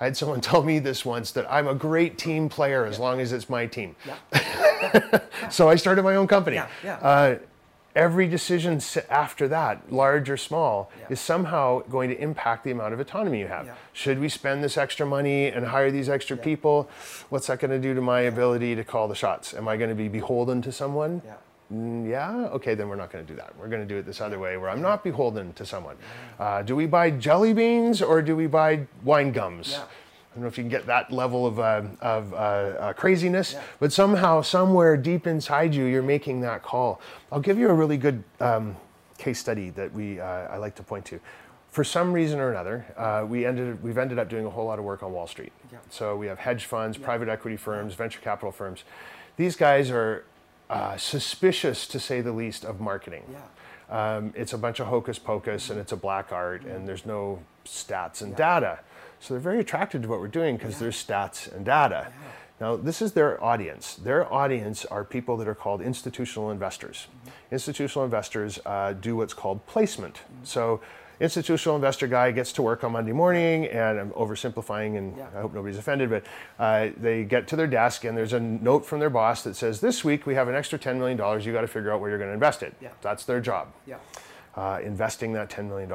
[SPEAKER 3] I had someone (laughs) tell me this once that I'm a great team player as long as it's my team.
[SPEAKER 2] Yeah. (laughs)
[SPEAKER 3] So I started my own company.
[SPEAKER 2] Yeah, yeah.
[SPEAKER 3] Uh, every decision after that, large or small,
[SPEAKER 2] Yeah.
[SPEAKER 3] is somehow going to impact the amount of autonomy you have.
[SPEAKER 2] Yeah.
[SPEAKER 3] Should we spend this extra money and hire these extra people? What's that going to do to my ability to call the shots? Am I going to be beholden to someone?
[SPEAKER 2] Yeah.
[SPEAKER 3] Mm. Okay, then we're not going to do that. We're going to do it this other way, where I'm not beholden to someone. Uh, do we buy jelly beans or do we buy wine gums?
[SPEAKER 2] Yeah.
[SPEAKER 3] I don't know if you can get that level of, uh, of uh, uh, craziness,
[SPEAKER 2] Yeah.
[SPEAKER 3] but somehow, somewhere deep inside you, you're making that call. I'll give you a really good um, case study that we uh, I like to point to. For some reason or another, uh, we ended we've ended up doing a whole lot of work on Wall Street.
[SPEAKER 2] Yeah.
[SPEAKER 3] So we have hedge funds, private equity firms, venture capital firms. These guys are uh, suspicious, to say the least, of marketing.
[SPEAKER 2] Yeah.
[SPEAKER 3] Um, it's a bunch of hocus pocus and it's a black art and there's no stats and data. So they're very attracted to what we're doing because there's stats and data. Now, this is their audience. Their audience are people that are called institutional investors. Institutional investors uh, do what's called placement. So, institutional investor guy gets to work on Monday morning, and I'm oversimplifying, and
[SPEAKER 2] Yeah.
[SPEAKER 3] I hope nobody's offended, but uh, they get to their desk, and there's a note from their boss that says, "This week we have an extra $10 million. You got to figure out where you're going to invest it."
[SPEAKER 2] Yeah.
[SPEAKER 3] That's their job
[SPEAKER 2] Yeah.
[SPEAKER 3] uh, investing that $10 million.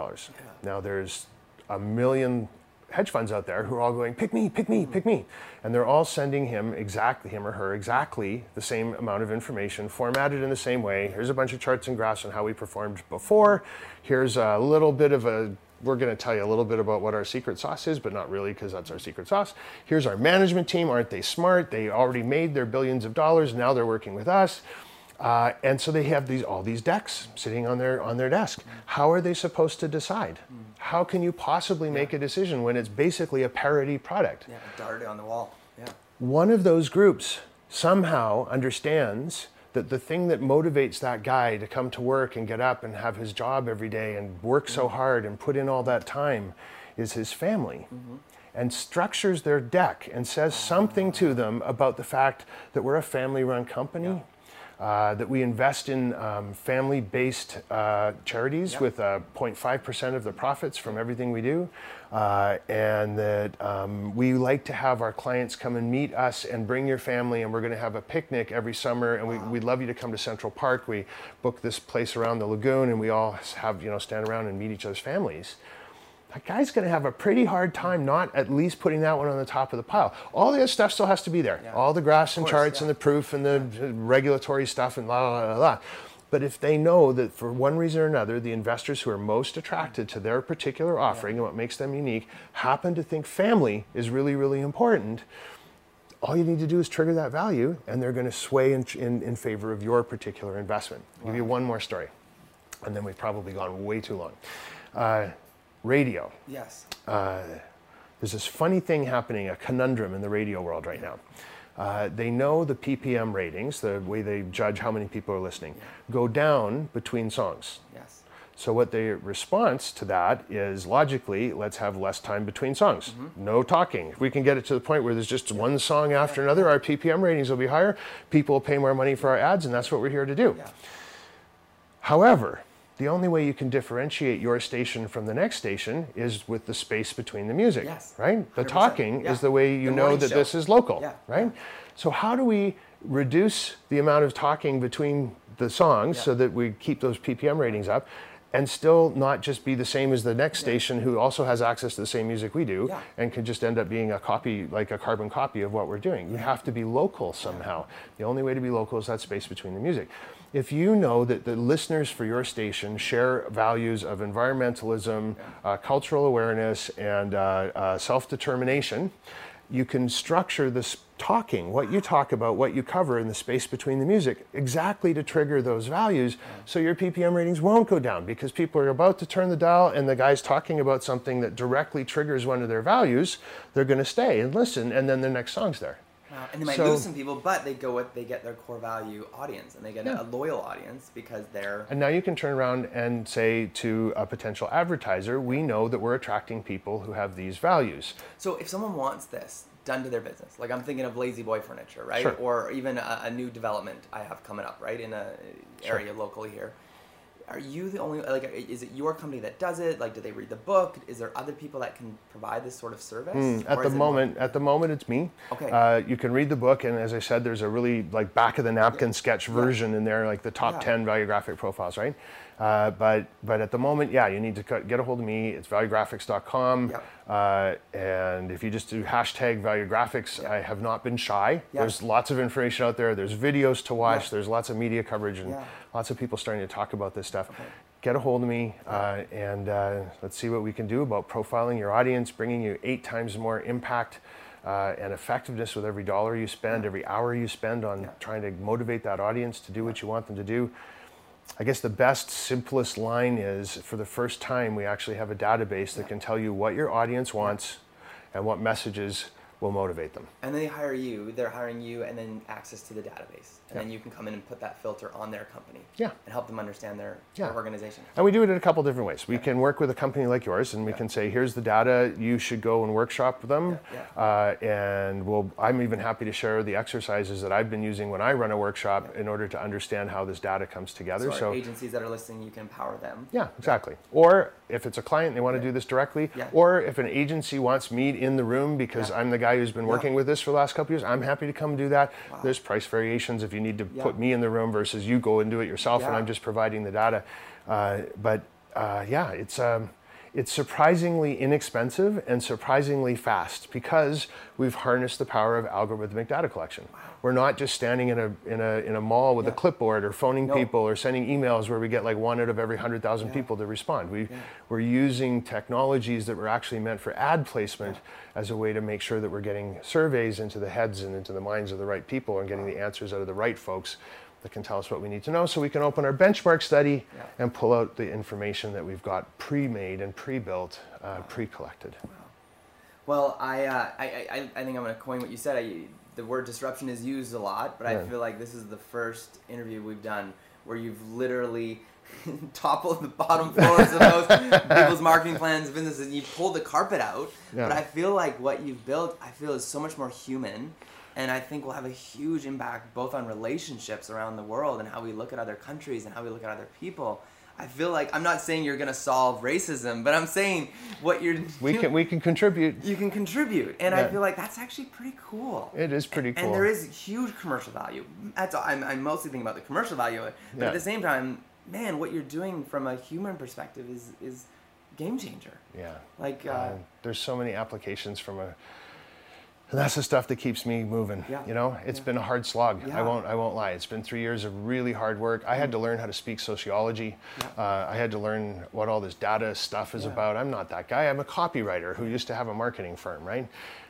[SPEAKER 3] Now there's a million hedge funds out there who are all going, pick me, pick me, pick me. And they're all sending him exactly, him or her, exactly the same amount of information, formatted in the same way. Here's a bunch of charts and graphs on how we performed before. Here's a little bit of a we're going to tell you a little bit about what our secret sauce is, but not really because that's our secret sauce. Here's our management team. Aren't they smart? They already made their billions of dollars. Now they're working with us. Uh, and so they have these all these decks sitting on their on their desk. How are they supposed to decide? How can you possibly make a decision when it's basically a parity product?
[SPEAKER 2] Yeah. Darted on the wall. Yeah.
[SPEAKER 3] One of those groups somehow understands that the thing that motivates that guy to come to work and get up and have his job every day and work so mm-hmm. hard and put in all that time is his family. Mm-hmm. And structures their deck and says mm-hmm. something to them about the fact that we're a family run company, uh, that we invest in um, family based uh, charities with uh, 0.5% of the profits from everything we do, uh, and that um, we like to have our clients come and meet us and bring your family, and we're going to have a picnic every summer, and we, we'd love you to come to Central Park. We book this place around the lagoon, and we all have, you know, stand around and meet each other's families. That guy's going to have a pretty hard time not at least putting that one on the top of the pile. All the other stuff still has to be there.
[SPEAKER 2] Yeah.
[SPEAKER 3] All the graphs and
[SPEAKER 2] course,
[SPEAKER 3] charts
[SPEAKER 2] yeah.
[SPEAKER 3] and the proof and the regulatory stuff and la la la la. But if they know that for one reason or another, the investors who are most attracted to their particular offering and what makes them unique happen to think family is really, really important, all you need to do is trigger that value and they're going to sway in, in, in favor of your particular investment. I'll give you one more story, and then we've probably gone way too long. Uh, radio.
[SPEAKER 2] Yes.
[SPEAKER 3] There's this funny thing happening, a conundrum in the radio world right now. Uh, they know the PPM ratings, the way they judge how many people are listening, go down between songs.
[SPEAKER 2] Yes.
[SPEAKER 3] So what their response to that is logically, let's have less time between songs. No talking. If we can get it to the point where there's just one song after another, our PPM ratings will be higher. People will pay more money for our ads, and that's what we're here to do.
[SPEAKER 2] Yeah.
[SPEAKER 3] However, the only way you can differentiate your station from the next station is with the space between the music,
[SPEAKER 2] Yes.
[SPEAKER 3] right? The
[SPEAKER 2] 100%.
[SPEAKER 3] talking
[SPEAKER 2] Yeah.
[SPEAKER 3] is the way you
[SPEAKER 2] The
[SPEAKER 3] know that
[SPEAKER 2] show.
[SPEAKER 3] this is local,
[SPEAKER 2] Yeah.
[SPEAKER 3] right? So how do we reduce the amount of talking between the songs
[SPEAKER 2] Yeah.
[SPEAKER 3] so that we keep those PPM ratings up and still not just be the same as the next station who also has access to the same music we do and can just end up being a copy like a carbon copy of what we're doing. You have to be local somehow. The only way to be local is that space between the music. If you know that the listeners for your station share values of environmentalism, uh, cultural awareness, and uh, uh, self determination, you can structure this talking, what you talk about, what you cover in the space between the music, exactly to trigger those values so your PPM ratings won't go down because people are about to turn the dial and the guy's talking about something that directly triggers one of their values, they're going to stay and listen, and then the next song's there.
[SPEAKER 2] Wow. And they might
[SPEAKER 3] So-
[SPEAKER 2] lose some people, but they go with they get their core value audience, and they get
[SPEAKER 3] Yeah.
[SPEAKER 2] a loyal audience because they're
[SPEAKER 3] And now you can turn around and say to a potential advertiser, we know that we're attracting people who have these values.
[SPEAKER 2] So if someone wants this done to their business, like I'm thinking of La-Z-Boy Furniture, right?
[SPEAKER 3] Sure.
[SPEAKER 2] Or even a, a new development I have coming up, right, in a area locally here. Are you the only like? Is it your company that does it? Like, do they read the book? Is there other people that can provide this sort of service?
[SPEAKER 3] Mm, At the
[SPEAKER 2] it more-
[SPEAKER 3] moment, at the moment, it's me.
[SPEAKER 2] Okay.
[SPEAKER 3] Uh, you can read the book, and as I said, there's a really like back of the napkin sketch version in there, like the top
[SPEAKER 2] Yeah.
[SPEAKER 3] ten valuegraphic profiles, right? Uh, but but at the moment, yeah, you need to cut, get a hold of me. It's valuegraphics.com,
[SPEAKER 2] Yep.
[SPEAKER 3] uh, and if you just do hashtag valuegraphics, I have not been shy.
[SPEAKER 2] Yeah.
[SPEAKER 3] There's lots of information out there. There's videos to watch.
[SPEAKER 2] Yeah.
[SPEAKER 3] There's lots of media coverage, and
[SPEAKER 2] Yeah.
[SPEAKER 3] lots of people starting to talk about this stuff. Get a hold of me, uh, and uh, let's see what we can do about profiling your audience, bringing you eight times more impact uh, and effectiveness with every dollar you spend, every hour you spend on trying to motivate that audience to do what you want them to do. I guess the best, simplest line is for the first time, we actually have a database that can tell you what your audience wants and what messages will motivate them.
[SPEAKER 2] And they hire you. They're hiring you, and then access to the database, and then you can come in and put that filter on their company.
[SPEAKER 3] Yeah.
[SPEAKER 2] And help them understand their,
[SPEAKER 3] Yeah.
[SPEAKER 2] their organization.
[SPEAKER 3] And we do it in a couple different ways. We can work with a company like yours, and we can say, "Here's the data. You should go and workshop with them."
[SPEAKER 2] Yeah,
[SPEAKER 3] Uh, and we'll, I'm even happy to share the exercises that I've been using when I run a workshop in order to understand how this data comes together.
[SPEAKER 2] So, our agencies that are listening, you can empower them.
[SPEAKER 3] Yeah, exactly. Or if it's a client, they want to do this directly.
[SPEAKER 2] Yeah.
[SPEAKER 3] Or if an agency wants me in the room because
[SPEAKER 2] Yeah.
[SPEAKER 3] I'm the guy who's been working with this for the last couple years, I'm happy to come do that. There's price variations if you need to
[SPEAKER 2] Yeah.
[SPEAKER 3] put me in the room versus you go and do it yourself and I'm just providing the data. Uh, but uh, yeah, it's. Um, it's surprisingly inexpensive and surprisingly fast because we've harnessed the power of algorithmic data collection. We're not just standing in a, in a, in a mall with a clipboard or phoning
[SPEAKER 2] No.
[SPEAKER 3] people or sending emails where we get like one out of every 100,000 people to respond. We, We're using technologies that were actually meant for ad placement as a way to make sure that we're getting surveys into the heads and into the minds of the right people and getting the answers out of the right folks that can tell us what we need to know so we can open our benchmark study
[SPEAKER 2] Yeah.
[SPEAKER 3] and pull out the information that we've got pre-made and pre-built, uh, pre-collected.
[SPEAKER 2] Well, I, uh, I, I, I think I'm going to coin what you said. I, the word disruption is used a lot, but I feel like this is the first interview we've done where you've literally (laughs) toppled the bottom floors of most (laughs) people's marketing plans, businesses. And you pulled the carpet out,
[SPEAKER 3] Yeah.
[SPEAKER 2] but I feel like what you've built, I feel is so much more human. And I think will have a huge impact both on relationships around the world and how we look at other countries and how we look at other people. I feel like I'm not saying you're gonna solve racism, but I'm saying what you're
[SPEAKER 3] We can, we can contribute.
[SPEAKER 2] you can contribute and i feel like that's actually pretty cool
[SPEAKER 3] It is pretty cool.
[SPEAKER 2] and there is huge commercial value that's all, I'm, I'm mostly thinking about the commercial value of it but
[SPEAKER 3] Yeah.
[SPEAKER 2] at the same time man what you're doing from a human perspective is is game changer.
[SPEAKER 3] Yeah.
[SPEAKER 2] Like, uh,
[SPEAKER 3] Uh, there's so many applications from a and that's the stuff that keeps me moving.
[SPEAKER 2] Yeah.
[SPEAKER 3] You know, it's been a hard slog.
[SPEAKER 2] Yeah.
[SPEAKER 3] I won't. I won't lie. It's been three years of really hard work. I had to learn how to speak sociology. Uh, I had to learn what all this data stuff is
[SPEAKER 2] Yeah.
[SPEAKER 3] about. I'm not that guy. I'm a copywriter who used to have a marketing firm, right?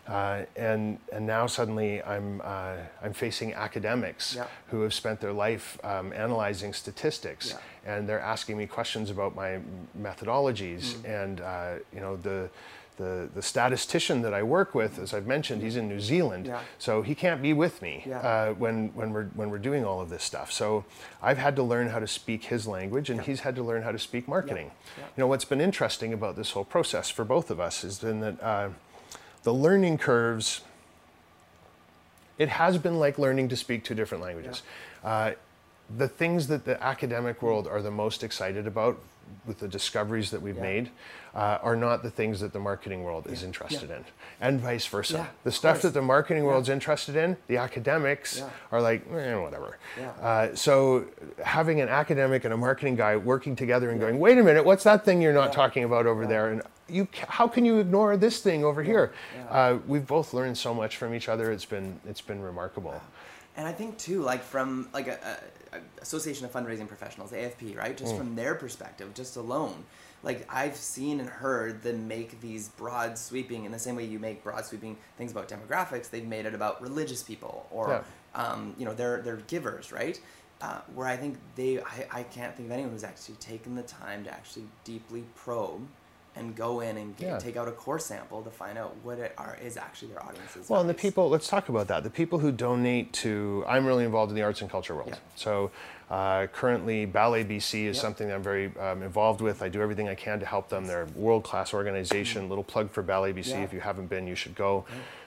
[SPEAKER 3] Uh, and and now suddenly I'm uh, I'm facing academics
[SPEAKER 2] Yeah.
[SPEAKER 3] who have spent their life um, analyzing statistics,
[SPEAKER 2] Yeah.
[SPEAKER 3] and they're asking me questions about my methodologies
[SPEAKER 2] Mm.
[SPEAKER 3] and uh, you know the. The, the statistician that I work with, as I've mentioned, he's in New Zealand,
[SPEAKER 2] Yeah.
[SPEAKER 3] so he can't be with me
[SPEAKER 2] Yeah.
[SPEAKER 3] uh, when, when, we're, when we're doing all of this stuff. So I've had to learn how to speak his language, and he's had to learn how to speak marketing.
[SPEAKER 2] Yeah.
[SPEAKER 3] You know, what's been interesting about this whole process for both of us is been that uh, the learning curves, it has been like learning to speak two different languages. Uh, the things that the academic world are the most excited about with the discoveries that we've
[SPEAKER 2] Yeah.
[SPEAKER 3] made uh, are not the things that the marketing world is interested in, and vice versa.
[SPEAKER 2] Yeah,
[SPEAKER 3] the stuff
[SPEAKER 2] course.
[SPEAKER 3] that the marketing world's interested in, the academics
[SPEAKER 2] Yeah.
[SPEAKER 3] are like, eh, whatever.
[SPEAKER 2] Yeah.
[SPEAKER 3] Uh, so having an academic and a marketing guy working together and going, wait a minute, what's that thing you're not
[SPEAKER 2] Yeah.
[SPEAKER 3] talking about over there? And you, how can you ignore this thing over here?
[SPEAKER 2] Yeah.
[SPEAKER 3] Uh, we've both learned so much from each other. It's been, it's been remarkable.
[SPEAKER 2] And I think too, like from like a Association of Fundraising Professionals, AFP, right?
[SPEAKER 3] Mm.
[SPEAKER 2] Just from their perspective, just alone, like I've seen and heard them make these broad sweeping in the same way you make broad sweeping things about demographics. They've made it about religious people or um, you know they're they're givers, right? Uh, where I think they, I, I can't think of anyone who's actually taken the time to actually deeply probe and go in and get,
[SPEAKER 3] Yeah.
[SPEAKER 2] take out a core sample to find out what it are is actually their audience's
[SPEAKER 3] Well, and the people, let's talk about that. The people who donate to, I'm really involved in the arts and culture world.
[SPEAKER 2] Yeah.
[SPEAKER 3] So uh, currently, Ballet BC is
[SPEAKER 2] Yeah.
[SPEAKER 3] something that I'm very um, involved with. I do everything I can to help them. They're a world class organization. Little plug for Ballet BC.
[SPEAKER 2] Yeah.
[SPEAKER 3] If you haven't been, you should go.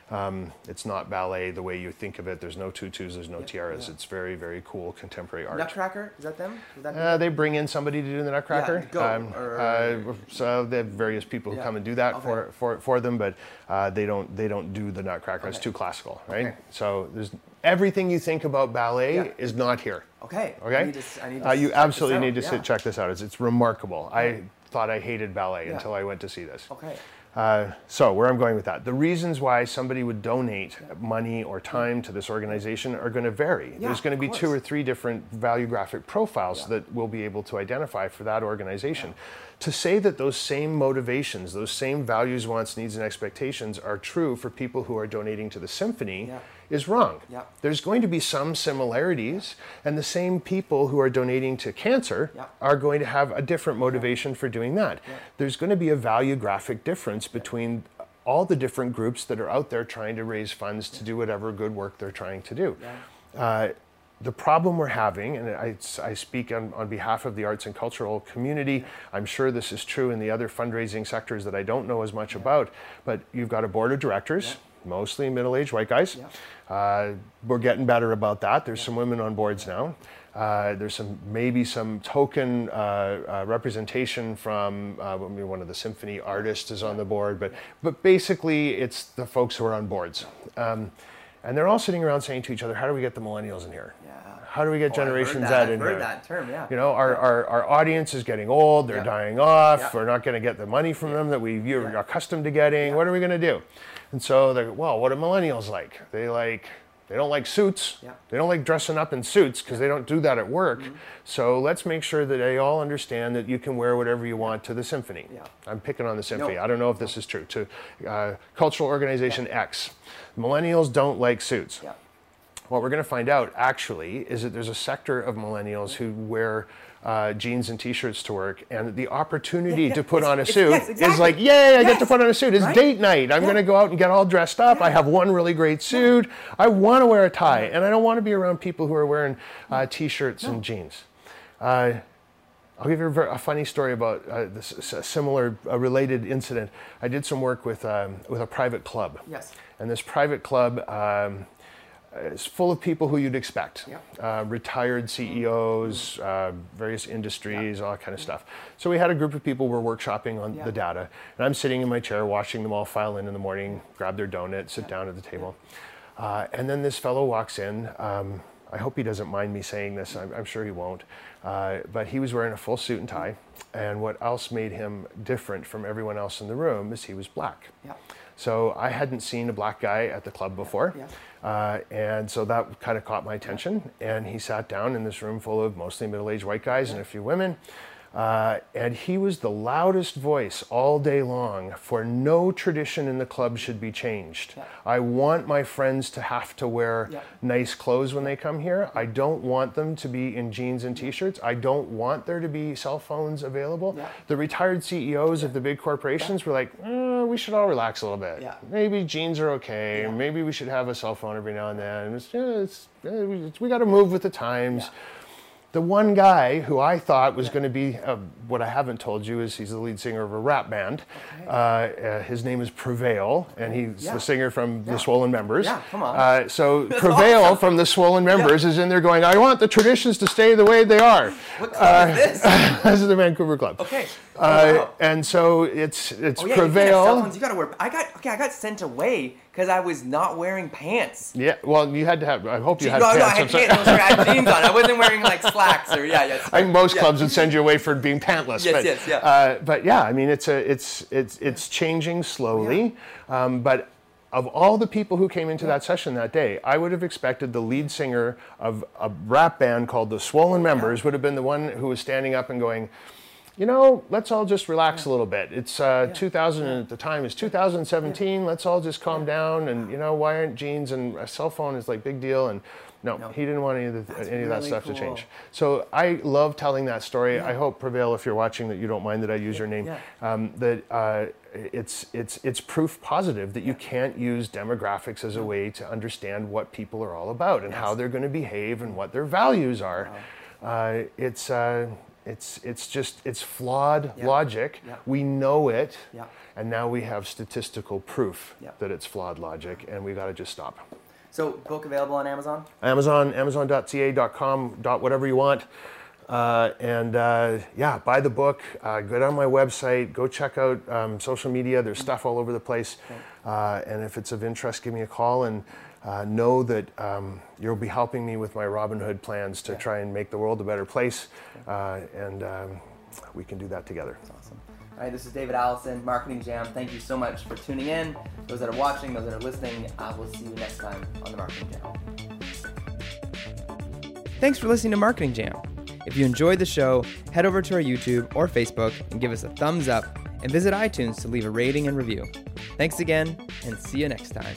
[SPEAKER 3] Um, it's not ballet the way you think of it. There's no tutus, there's no
[SPEAKER 2] Yeah,
[SPEAKER 3] tiaras.
[SPEAKER 2] yeah.
[SPEAKER 3] It's very, very cool contemporary art.
[SPEAKER 2] Nutcracker is that them? Would that
[SPEAKER 3] Uh, they bring in somebody to do the Nutcracker.
[SPEAKER 2] go, or-
[SPEAKER 3] uh, so they have various people who
[SPEAKER 2] Yeah.
[SPEAKER 3] come and do that
[SPEAKER 2] Okay.
[SPEAKER 3] for, for, for them, but uh, they don't they don't do the Nutcracker. It's too classical, right?
[SPEAKER 2] Okay.
[SPEAKER 3] So there's everything you think about ballet
[SPEAKER 2] Yeah.
[SPEAKER 3] is not here.
[SPEAKER 2] Okay.
[SPEAKER 3] Okay,
[SPEAKER 2] I need to, I need to
[SPEAKER 3] uh, you absolutely need to
[SPEAKER 2] yeah.
[SPEAKER 3] sit check this out. It's, it's remarkable. I thought I hated ballet
[SPEAKER 2] Yeah.
[SPEAKER 3] until I went to see this.
[SPEAKER 2] Okay.
[SPEAKER 3] Uh, so where I'm going with that, the reasons why somebody would donate money or time to this organization are going to vary.
[SPEAKER 2] Yeah,
[SPEAKER 3] There's going to be two or three different valuegraphic profiles
[SPEAKER 2] Yeah.
[SPEAKER 3] that we'll be able to identify for that organization. To say that those same motivations, those same values, wants, needs, and expectations are true for people who are donating to the symphony
[SPEAKER 2] Yeah.
[SPEAKER 3] Is wrong.
[SPEAKER 2] Yeah.
[SPEAKER 3] There's going to be some similarities, and the same people who are donating to cancer
[SPEAKER 2] Yeah.
[SPEAKER 3] are going to have a different motivation for doing that. There's going to be a valuegraphic difference between all the different groups that are out there trying to raise funds to do whatever good work they're trying to do. Uh, the problem we're having, and I, I speak on, on behalf of the arts and cultural community, I'm sure this is true in the other fundraising sectors that I don't know as much about, but you've got a board of directors, mostly middle aged white guys. Uh, we're getting better about that. There's some women on boards now. Uh, there's some maybe some token uh, uh, representation from uh, one of the symphony artists is on the board, but but basically it's the folks who are on boards, um, and they're all sitting around saying to each other, "How do we get the millennials in here?
[SPEAKER 2] Yeah.
[SPEAKER 3] How do we get
[SPEAKER 2] Oh, I've heard
[SPEAKER 3] Generation
[SPEAKER 2] that.
[SPEAKER 3] Z
[SPEAKER 2] I've
[SPEAKER 3] in
[SPEAKER 2] heard
[SPEAKER 3] here?
[SPEAKER 2] that term, yeah.
[SPEAKER 3] You know, our, our, our audience is getting old, they're
[SPEAKER 2] Yeah.
[SPEAKER 3] dying off,
[SPEAKER 2] Yeah.
[SPEAKER 3] we're not going to get the money from them that we, you're
[SPEAKER 2] Yeah.
[SPEAKER 3] accustomed to getting. What are we going to do? And so they're, well, what are millennials like? They like, they don't like suits.
[SPEAKER 2] Yeah. Mm-hmm.
[SPEAKER 3] They don't like dressing up in suits because they don't do that at work. So let's make sure that they all understand that you can wear whatever you want to the symphony.
[SPEAKER 2] Yeah.
[SPEAKER 3] I'm picking on the symphony.
[SPEAKER 2] No.
[SPEAKER 3] I don't know if this is true. To uh, cultural organization X, millennials don't like suits.
[SPEAKER 2] Yeah.
[SPEAKER 3] What we're going to find out actually is that there's a sector of millennials who wear uh, jeans and t-shirts to work, and the opportunity
[SPEAKER 2] Yeah, yeah,
[SPEAKER 3] to put on a suit
[SPEAKER 2] yes,
[SPEAKER 3] is like, yay! I get to put on a suit. It's
[SPEAKER 2] right?
[SPEAKER 3] date night. I'm
[SPEAKER 2] Yeah.
[SPEAKER 3] going to go out and get all dressed up. I have one really great suit. I want to wear a tie, and I don't want to be around people who are wearing uh, t-shirts and jeans. Uh, I'll give you a, a funny story about uh, this a similar, a related incident. I did some work with um, with a private club.
[SPEAKER 2] Yes.
[SPEAKER 3] And this private club um, is full of people who you'd expect.
[SPEAKER 2] Yeah.
[SPEAKER 3] Uh, retired CEOs, uh, various industries, all that kind of stuff. So we had a group of people were workshopping on
[SPEAKER 2] Yeah.
[SPEAKER 3] the data, and I'm sitting in my chair watching them all file in in the morning, grab their donut, sit down at the table. Uh, and then this fellow walks in, um, I hope he doesn't mind me saying this. I'm, I'm sure he won't. Uh, but he was wearing a full suit and tie. And what else made him different from everyone else in the room is he was black.
[SPEAKER 2] Yeah.
[SPEAKER 3] So I hadn't seen a black guy at the club before. Uh, and so that kind of caught my attention. And he sat down in this room full of mostly middle aged white guys and a few women. Uh, and he was the loudest voice all day long for no tradition in the club should be changed.
[SPEAKER 2] Yeah.
[SPEAKER 3] I want my friends to have to wear
[SPEAKER 2] Yeah.
[SPEAKER 3] nice clothes when they come here. I don't want them to be in jeans and t-shirts. I don't want there to be cell phones available.
[SPEAKER 2] Yeah.
[SPEAKER 3] The retired CEOs of the big corporations were like, "Eh, we should all relax a little bit.
[SPEAKER 2] Yeah.
[SPEAKER 3] Maybe jeans are okay. Maybe we should have a cell phone every now and then. It's, it's, we, we got to move with the times.
[SPEAKER 2] Yeah.
[SPEAKER 3] The one guy who I thought was going to be, uh, what I haven't told you is he's the lead singer of a rap band. Uh, uh, his name is Prevail, and he's
[SPEAKER 2] Yeah.
[SPEAKER 3] the singer from
[SPEAKER 2] Yeah.
[SPEAKER 3] the Swollen Members.
[SPEAKER 2] Yeah, come on.
[SPEAKER 3] Uh, so (laughs) Prevail from the Swollen Members is in there going, I want the traditions to stay the way they are.
[SPEAKER 2] What club is this? (laughs)
[SPEAKER 3] this is the Vancouver Club.
[SPEAKER 2] Okay. Oh,
[SPEAKER 3] Uh,
[SPEAKER 2] wow.
[SPEAKER 3] and so it's it's
[SPEAKER 2] Oh yeah, you cell
[SPEAKER 3] Prevail.
[SPEAKER 2] phones. You gotta wear. I got okay. I got sent away because I was not wearing pants.
[SPEAKER 3] Yeah, well, you had to have. I hope you had
[SPEAKER 2] no, no, I
[SPEAKER 3] pants.
[SPEAKER 2] had
[SPEAKER 3] I'm
[SPEAKER 2] pants. Sorry, I had jeans on. I (laughs) wasn't wearing like slacks or yeah, yeah.
[SPEAKER 3] I think most
[SPEAKER 2] yeah.
[SPEAKER 3] clubs would send you away for being pantless.
[SPEAKER 2] Yes,
[SPEAKER 3] but,
[SPEAKER 2] yes, yeah.
[SPEAKER 3] Uh, but yeah, I mean, it's a, it's, it's, it's changing slowly. Um, but of all the people who came into that session that day, I would have expected the lead singer of a rap band called the Swollen Members would have been the one who was standing up and going. You know, let's all just relax a little bit. It's uh, 2000 and at the time. It's 2017. Let's all just calm down. And you know, why aren't jeans and a cell phone is like big deal? And no,
[SPEAKER 2] No.
[SPEAKER 3] he didn't want any of, the, any of that stuff
[SPEAKER 2] cool.
[SPEAKER 3] to change. So I love telling that story. I hope Prevail, if you're watching, that you don't mind that I use your name.
[SPEAKER 2] yeah.
[SPEAKER 3] Um, that uh, it's it's it's proof positive that you can't use demographics as a way to understand what people are all about and how they're going to behave and what their values are. Uh, it's uh, it's it's just it's flawed
[SPEAKER 2] Yeah.
[SPEAKER 3] logic.
[SPEAKER 2] Yeah.
[SPEAKER 3] We know it,
[SPEAKER 2] Yeah.
[SPEAKER 3] and now we have statistical proof that it's flawed logic, and we got to just stop.
[SPEAKER 2] So book available on Amazon.
[SPEAKER 3] Amazon, Amazon.ca.com, dot whatever you want. Uh, and uh, yeah, buy the book. Uh, go down my website. Go check out um, social media. There's stuff all over the place. Uh, and if it's of interest, give me a call and uh, know that um, you'll be helping me with my Robin Hood plans to try and make the world a better place. Uh, and um, we can do that together.
[SPEAKER 2] Awesome. All right, this is David Allison, Marketing Jam. Thank you so much for tuning in. Those that are watching, those that are listening, uh, we'll see you next time on the Marketing Jam. Thanks for listening to Marketing Jam. If you enjoyed the show, head over to our YouTube or Facebook and give us a thumbs up and visit iTunes to leave a rating and review. Thanks again, and see you next time.